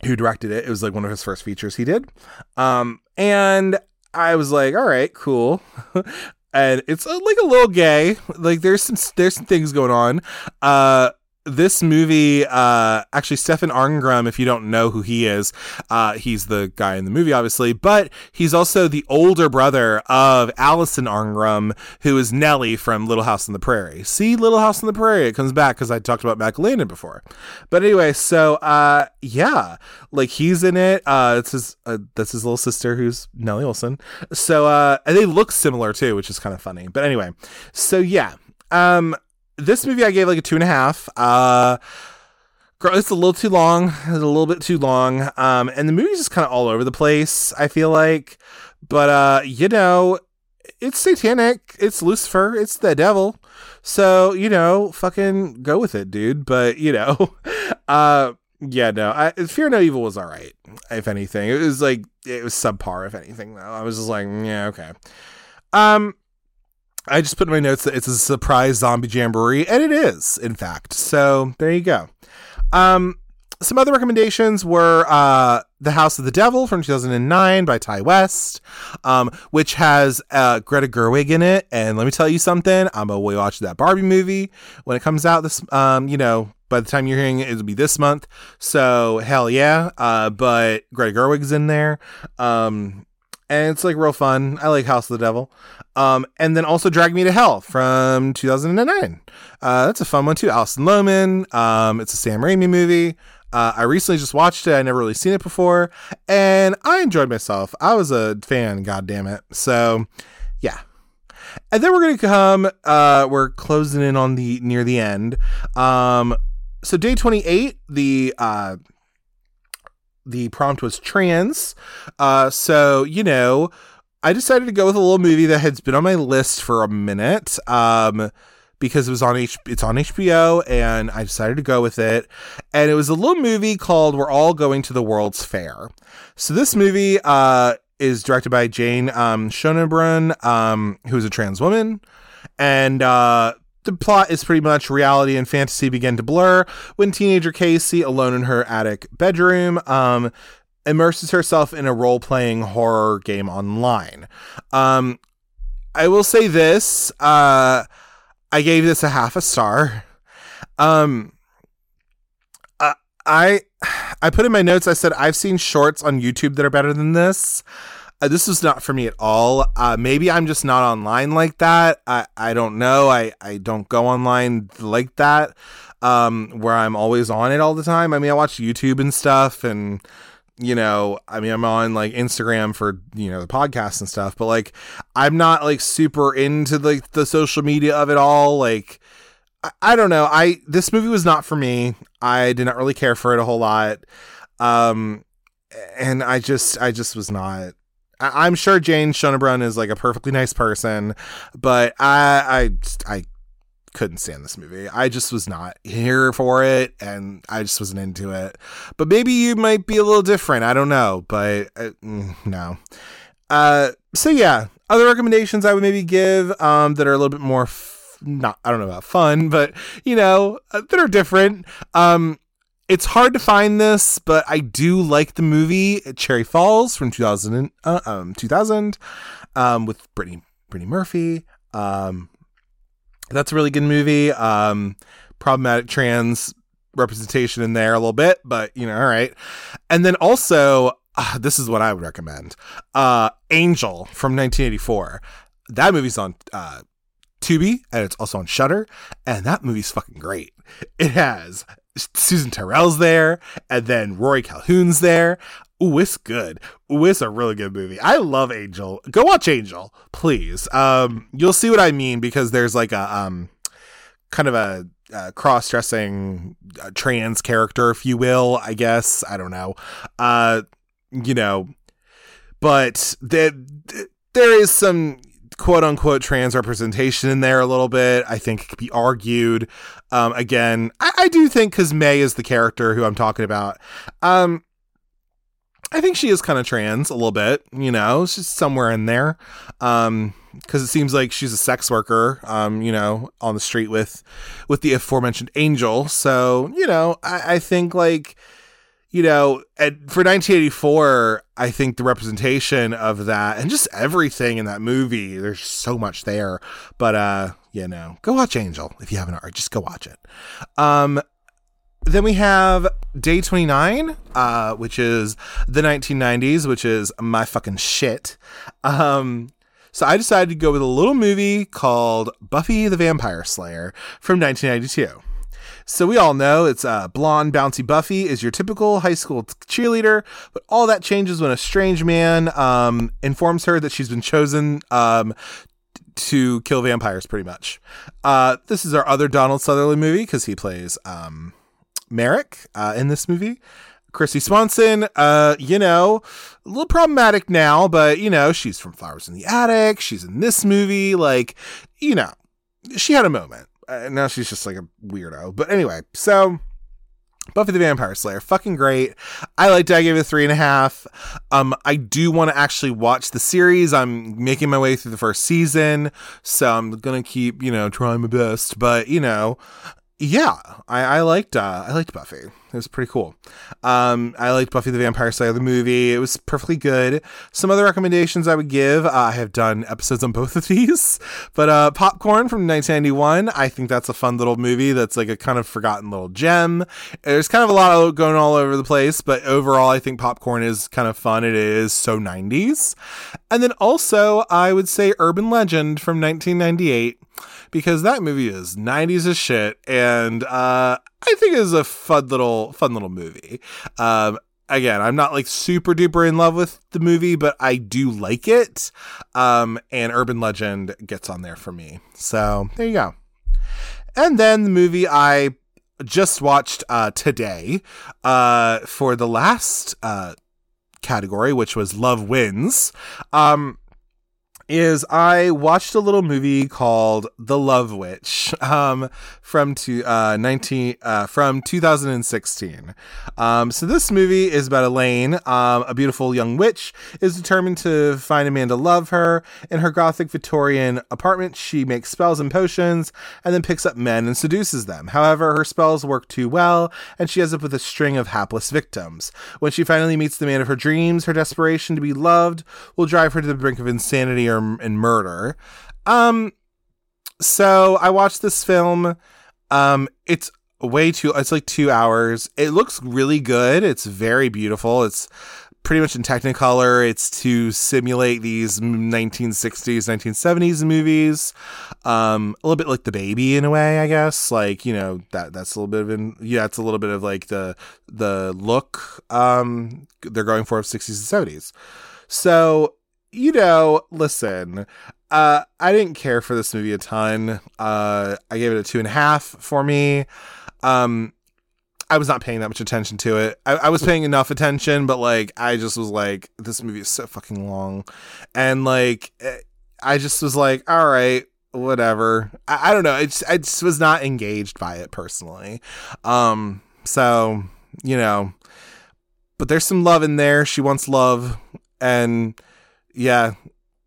who directed it. It was like one of his first features he did. Um, and I was like, all right, cool. and it's uh, like a little gay. Like there's some there's some things going on. Uh, this movie, uh, actually, Stefan Arngrim, if you don't know who he is, uh, he's the guy in the movie, obviously, but he's also the older brother of Alison Arngrim, who is Nellie from Little House on the Prairie. See, Little House on the Prairie, it comes back because I talked about Mac before. But anyway, so, uh, yeah, like he's in it. Uh, it's his, uh, that's his little sister who's Nellie Oleson. So, uh, and they look similar too, which is kind of funny. But anyway, so yeah, um, this movie I gave like a two and a half. Uh, it's a little too long. It's a little bit too long. Um, and the movie's just kind of all over the place. I feel like, but uh, you know, it's satanic. It's Lucifer. It's the devil. So you know, fucking go with it, dude. But you know, uh, yeah, no. I, Fear No Evil was all right. If anything, it was like it was subpar. If anything, though, I was just like, yeah, okay. Um, I just put in my notes that it's a surprise zombie jamboree, and it is, in fact. So there you go. Um, some other recommendations were uh, The House of the Devil from 2009 by Ti West, um, which has uh, Greta Gerwig in it. And let me tell you something, I'm going to watch that Barbie movie when it comes out this, um, you know, by the time you're hearing it, it'll be this month. So hell yeah. Uh, but Greta Gerwig's in there. Um, and it's like real fun. I like House of the Devil. Um, and then also Drag Me to Hell from 2009. Uh, that's a fun one too. Alison Lohman. Um, it's a Sam Raimi movie. Uh, I recently just watched it. I never really seen it before, and I enjoyed myself. I was a fan. God damn it. So, yeah. And then we're gonna come. Uh, we're closing in on the near the end. Um, so day 28, the uh the prompt was trans. Uh, so, you know, I decided to go with a little movie that has been on my list for a minute. Um, because it was on H- it's on HBO and I decided to go with it. And it was a little movie called We're All Going to the World's Fair. So this movie uh, is directed by Jane um, um, who's a trans woman. And uh, the plot is pretty much reality and fantasy begin to blur when teenager Casey, alone in her attic bedroom, um, immerses herself in a role playing horror game online. Um, I will say this uh, I gave this a half a star. Um, uh, I I put in my notes. I said I've seen shorts on YouTube that are better than this uh, this was not for me at all. Uh, maybe I'm just not online like that. I, I don't know. I, I don't go online like that, um, where I'm always on it all the time. I mean, I watch YouTube and stuff, and you know, I mean, I'm on like Instagram for you know the podcast and stuff, but like, I'm not like super into like the social media of it all. Like, I, I don't know. I this movie was not for me. I did not really care for it a whole lot. Um, and I just I just was not I- am sure Jane Schoenbrun is like a perfectly nice person, but I I I couldn't stand this movie. I just was not here for it, and I just wasn't into it. But maybe you might be a little different. I don't know, but uh, mm, no. Uh, so yeah, other recommendations I would maybe give um, that are a little bit more. F- not I don't know about fun, but you know uh, that are different. Um, it's hard to find this, but I do like the movie Cherry Falls from 2000, uh, um, 2000 um, with Brittany, Brittany Murphy. Um, that's a really good movie. Um, problematic trans representation in there a little bit, but you know, all right. And then also, uh, this is what I would recommend uh, Angel from 1984. That movie's on uh, Tubi and it's also on Shudder, and that movie's fucking great. It has Susan Tyrrell's there, and then Rory Calhoun's there. Ooh, it's good. Ooh, it's a really good movie. I love Angel. Go watch Angel, please. Um, you'll see what I mean because there's like a um, kind of a, a cross-dressing uh, trans character, if you will. I guess I don't know. Uh, you know, but there there is some quote unquote trans representation in there a little bit. I think it could be argued. Um, again, I, I do think because May is the character who I'm talking about. Um, I think she is kind of trans a little bit, you know, she's somewhere in there. Um, because it seems like she's a sex worker, um, you know, on the street with, with the aforementioned Angel. So, you know, I, I think like, you know, and for 1984, I think the representation of that and just everything in that movie, there's so much there. But, uh, you know, go watch Angel if you haven't already. Just go watch it. Um, then we have Day 29, uh, which is the 1990s, which is my fucking shit. Um, so I decided to go with a little movie called Buffy the Vampire Slayer from 1992. So we all know it's uh, blonde, bouncy Buffy is your typical high school cheerleader, but all that changes when a strange man um, informs her that she's been chosen um, to kill vampires, pretty much. Uh, this is our other Donald Sutherland movie because he plays um, Merrick uh, in this movie. Kristy Swanson, uh, you know, a little problematic now, but you know, she's from Flowers in the Attic. She's in this movie. Like, you know, she had a moment. Uh, now she's just like a weirdo. But anyway, so Buffy the Vampire Slayer, fucking great. I liked it. I gave it a three and a half. Um, I do want to actually watch the series. I'm making my way through the first season, so I'm gonna keep, you know, trying my best. But you know, yeah, I, I liked uh, I liked Buffy. It was pretty cool. Um, I liked Buffy the Vampire Slayer the movie. It was perfectly good. Some other recommendations I would give. Uh, I have done episodes on both of these, but uh, Popcorn from 1991. I think that's a fun little movie. That's like a kind of forgotten little gem. There's kind of a lot of going all over the place, but overall, I think Popcorn is kind of fun. It is so 90s. And then also, I would say Urban Legend from 1998 because that movie is 90s as shit and uh, I think is a fun little fun little movie. Um, again, I'm not like super duper in love with the movie, but I do like it. Um, and Urban Legend gets on there for me. So there you go. And then the movie I just watched uh, today uh, for the last uh, category, which was Love Wins. Um, is I watched a little movie called The Love Witch um, from to, uh, 19 uh, from 2016. Um, so this movie is about Elaine, um, a beautiful young witch, is determined to find a man to love her. In her gothic Victorian apartment, she makes spells and potions and then picks up men and seduces them. However, her spells work too well, and she ends up with a string of hapless victims. When she finally meets the man of her dreams, her desperation to be loved will drive her to the brink of insanity or and murder. Um, so I watched this film. Um, it's way too. It's like two hours. It looks really good. It's very beautiful. It's pretty much in Technicolor. It's to simulate these 1960s, 1970s movies. Um, a little bit like The Baby in a way, I guess. Like you know that that's a little bit of an yeah, it's a little bit of like the the look um they're going for of 60s and 70s. So you know, listen, uh, I didn't care for this movie a ton. Uh, I gave it a two and a half for me. Um, I was not paying that much attention to it. I, I was paying enough attention, but like, I just was like, this movie is so fucking long, and like, eh, I just was like, all right, whatever. I, I don't know. It's I just was not engaged by it personally. Um, so you know, but there's some love in there. She wants love, and yeah,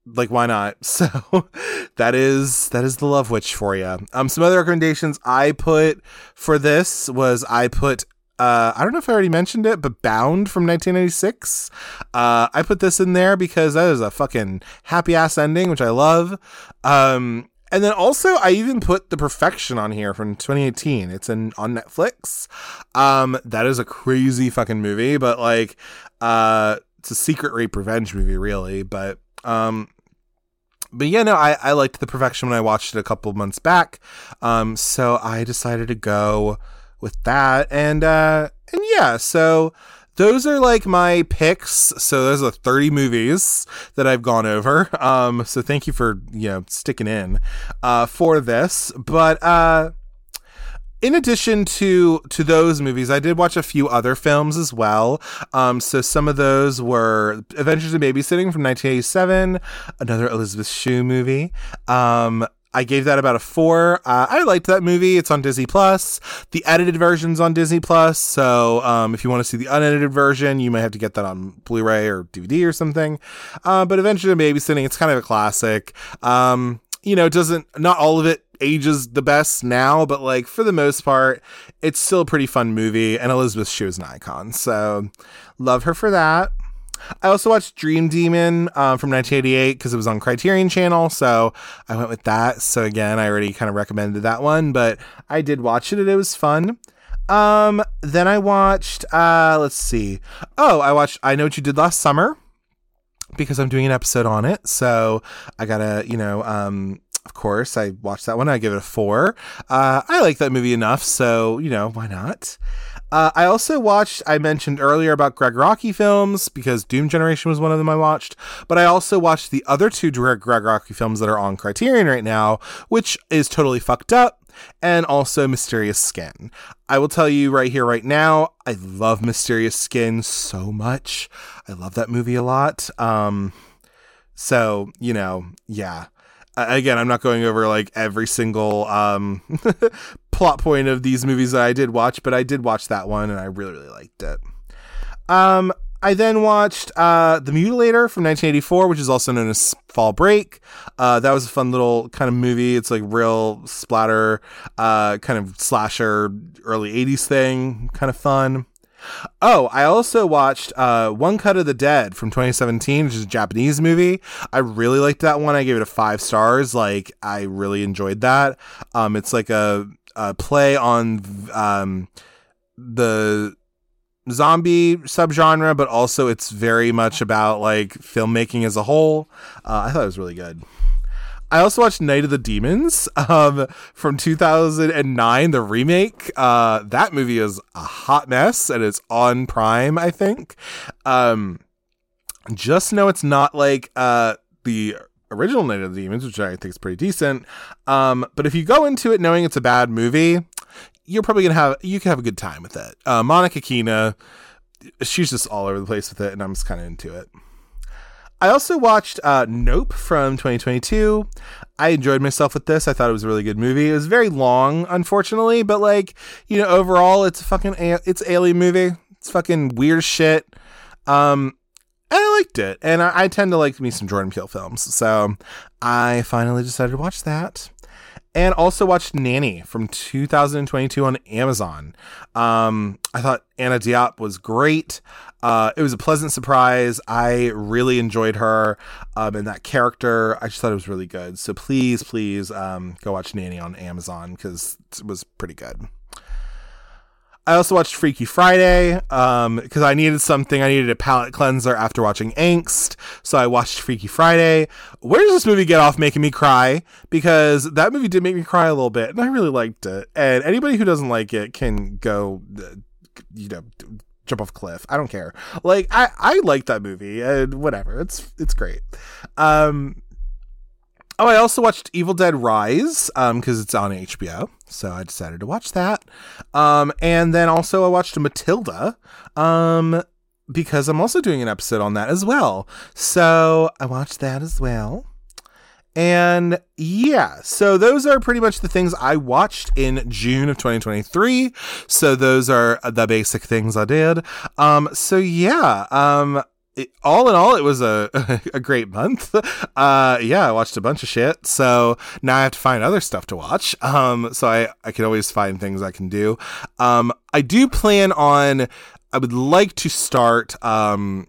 like why not? So that is that is the Love Witch for you. Um, some other recommendations I put for this was I put uh, I don't know if I already mentioned it, but Bound from 1996. Uh, I put this in there because that is a fucking happy ass ending, which I love. Um, and then also I even put The Perfection on here from 2018. It's in on Netflix. Um, that is a crazy fucking movie, but like, uh, it's a secret rape revenge movie, really. But um, but yeah, no, I, I liked the perfection when I watched it a couple months back. Um, so I decided to go with that. And uh and yeah, so those are like my picks. So those are 30 movies that I've gone over. Um so thank you for, you know, sticking in uh for this. But uh in addition to to those movies, I did watch a few other films as well. Um, so some of those were Adventures in Babysitting from 1987, another Elizabeth Shue movie. Um, I gave that about a four. Uh, I liked that movie. It's on Disney Plus. The edited version's on Disney Plus. So um, if you want to see the unedited version, you might have to get that on Blu-ray or DVD or something. Uh, but Adventures in Babysitting, it's kind of a classic. Um, you know, it doesn't not all of it ages the best now, but like for the most part, it's still a pretty fun movie. And Elizabeth Shue is an icon, so love her for that. I also watched Dream Demon um, from 1988 because it was on Criterion Channel, so I went with that. So again, I already kind of recommended that one, but I did watch it and it was fun. Um, then I watched. Uh, let's see. Oh, I watched. I know what you did last summer because I'm doing an episode on it. So I gotta, you know, um, of course, I watched that one. I give it a four. Uh, I like that movie enough, so you know why not. Uh, I also watched. I mentioned earlier about Gregg Araki films because Doom Generation was one of them I watched. But I also watched the other two Gregg Araki films that are on Criterion right now, which is totally fucked up and also Mysterious Skin. I will tell you right here, right now, I love Mysterious Skin so much. I love that movie a lot. Um, so, you know, yeah. Again, I'm not going over like every single um, plot point of these movies that I did watch, but I did watch that one and I really, really liked it. Um, I then watched uh, The Mutilator from 1984, which is also known as Fall Break. Uh, that was a fun little kind of movie. It's like real splatter, uh, kind of slasher, early 80s thing, kind of fun. Oh, I also watched uh, One Cut of the Dead from 2017, which is a Japanese movie. I really liked that one. I gave it a five stars. Like, I really enjoyed that. Um, it's like a, a play on um, the zombie subgenre, but also it's very much about like filmmaking as a whole. Uh, I thought it was really good. I also watched Night of the Demons um, from 2009, the remake. Uh, that movie is a hot mess and it's on Prime, I think. Um, just know it's not like uh, the original Night of the Demons, which I think is pretty decent. Um, but if you go into it knowing it's a bad movie, you're probably gonna have you can have a good time with it. Uh, Monica Keena, she's just all over the place with it, and I'm just kind of into it. I also watched uh, Nope from 2022. I enjoyed myself with this. I thought it was a really good movie. It was very long, unfortunately, but like you know, overall, it's a fucking a- it's alien movie. It's fucking weird shit. Um, and I liked it. And I, I tend to like me some Jordan Peele films, so I finally decided to watch that and also watched Nanny from 2022 on Amazon. Um, I thought Anna Diop was great. Uh, it was a pleasant surprise. I really enjoyed her um, and that character. I just thought it was really good. So please, please um, go watch Nanny on Amazon because it was pretty good. I also watched Freaky Friday because um, I needed something. I needed a palate cleanser after watching Angst. So I watched Freaky Friday. Where does this movie get off making me cry? Because that movie did make me cry a little bit and I really liked it. And anybody who doesn't like it can go, uh, you know, jump off a cliff. I don't care. Like I, I like that movie and whatever. It's it's great. Um Oh, I also watched Evil Dead Rise um because it's on HBO, so I decided to watch that. Um, and then also I watched Matilda, um, because I'm also doing an episode on that as well. So I watched that as well. And yeah, so those are pretty much the things I watched in June of 2023. So those are the basic things I did. Um, so yeah, um, it, all in all, it was a a great month. Uh, yeah, I watched a bunch of shit. So now I have to find other stuff to watch. Um, so I I can always find things I can do. Um, I do plan on. I would like to start um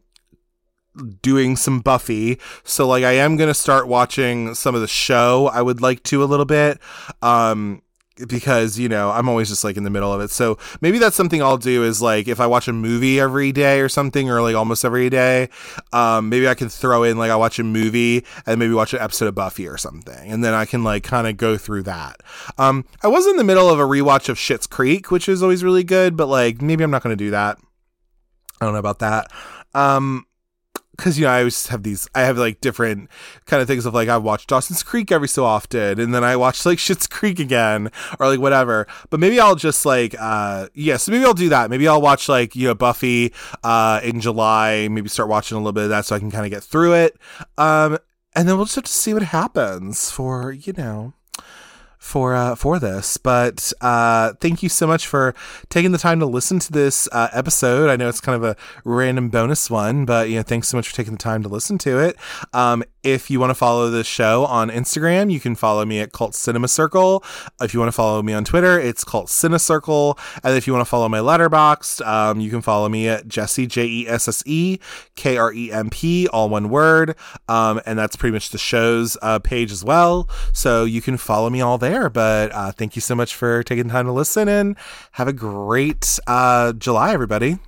doing some Buffy. So like I am going to start watching some of the show. I would like to a little bit. Um because you know I'm always just like in the middle of it. So maybe that's something I'll do is like if I watch a movie every day or something, or like almost every day, um, maybe I can throw in like I watch a movie and maybe watch an episode of Buffy or something, and then I can like kind of go through that. Um, I was in the middle of a rewatch of Schitt's Creek, which is always really good, but like maybe I'm not going to do that. I don't know about that. Um, because you know I always have these I have like different kind of things of like I watch Dawson's Creek every so often and then I watch like Schitt's Creek again or like whatever. But maybe I'll just like uh yeah so maybe I'll do that. Maybe I'll watch like you know Buffy uh in July maybe start watching a little bit of that so I can kind of get through it. Um and then we'll just have to see what happens for you know for uh, for this. But uh, thank you so much for taking the time to listen to this uh, episode. I know it's kind of a random bonus one, but you know, thanks so much for taking the time to listen to it. Um, if you want to follow the show on Instagram, you can follow me at Cult Cinema Circle. If you want to follow me on Twitter, it's Cult Cinema Circle. And if you want to follow my Letterboxd, um, you can follow me at Jesse J E S S E K R E M P, all one word. Um, and that's pretty much the show's uh, page as well. So you can follow me all there. But uh, thank you so much for taking the time to listen and have a great uh, July, everybody.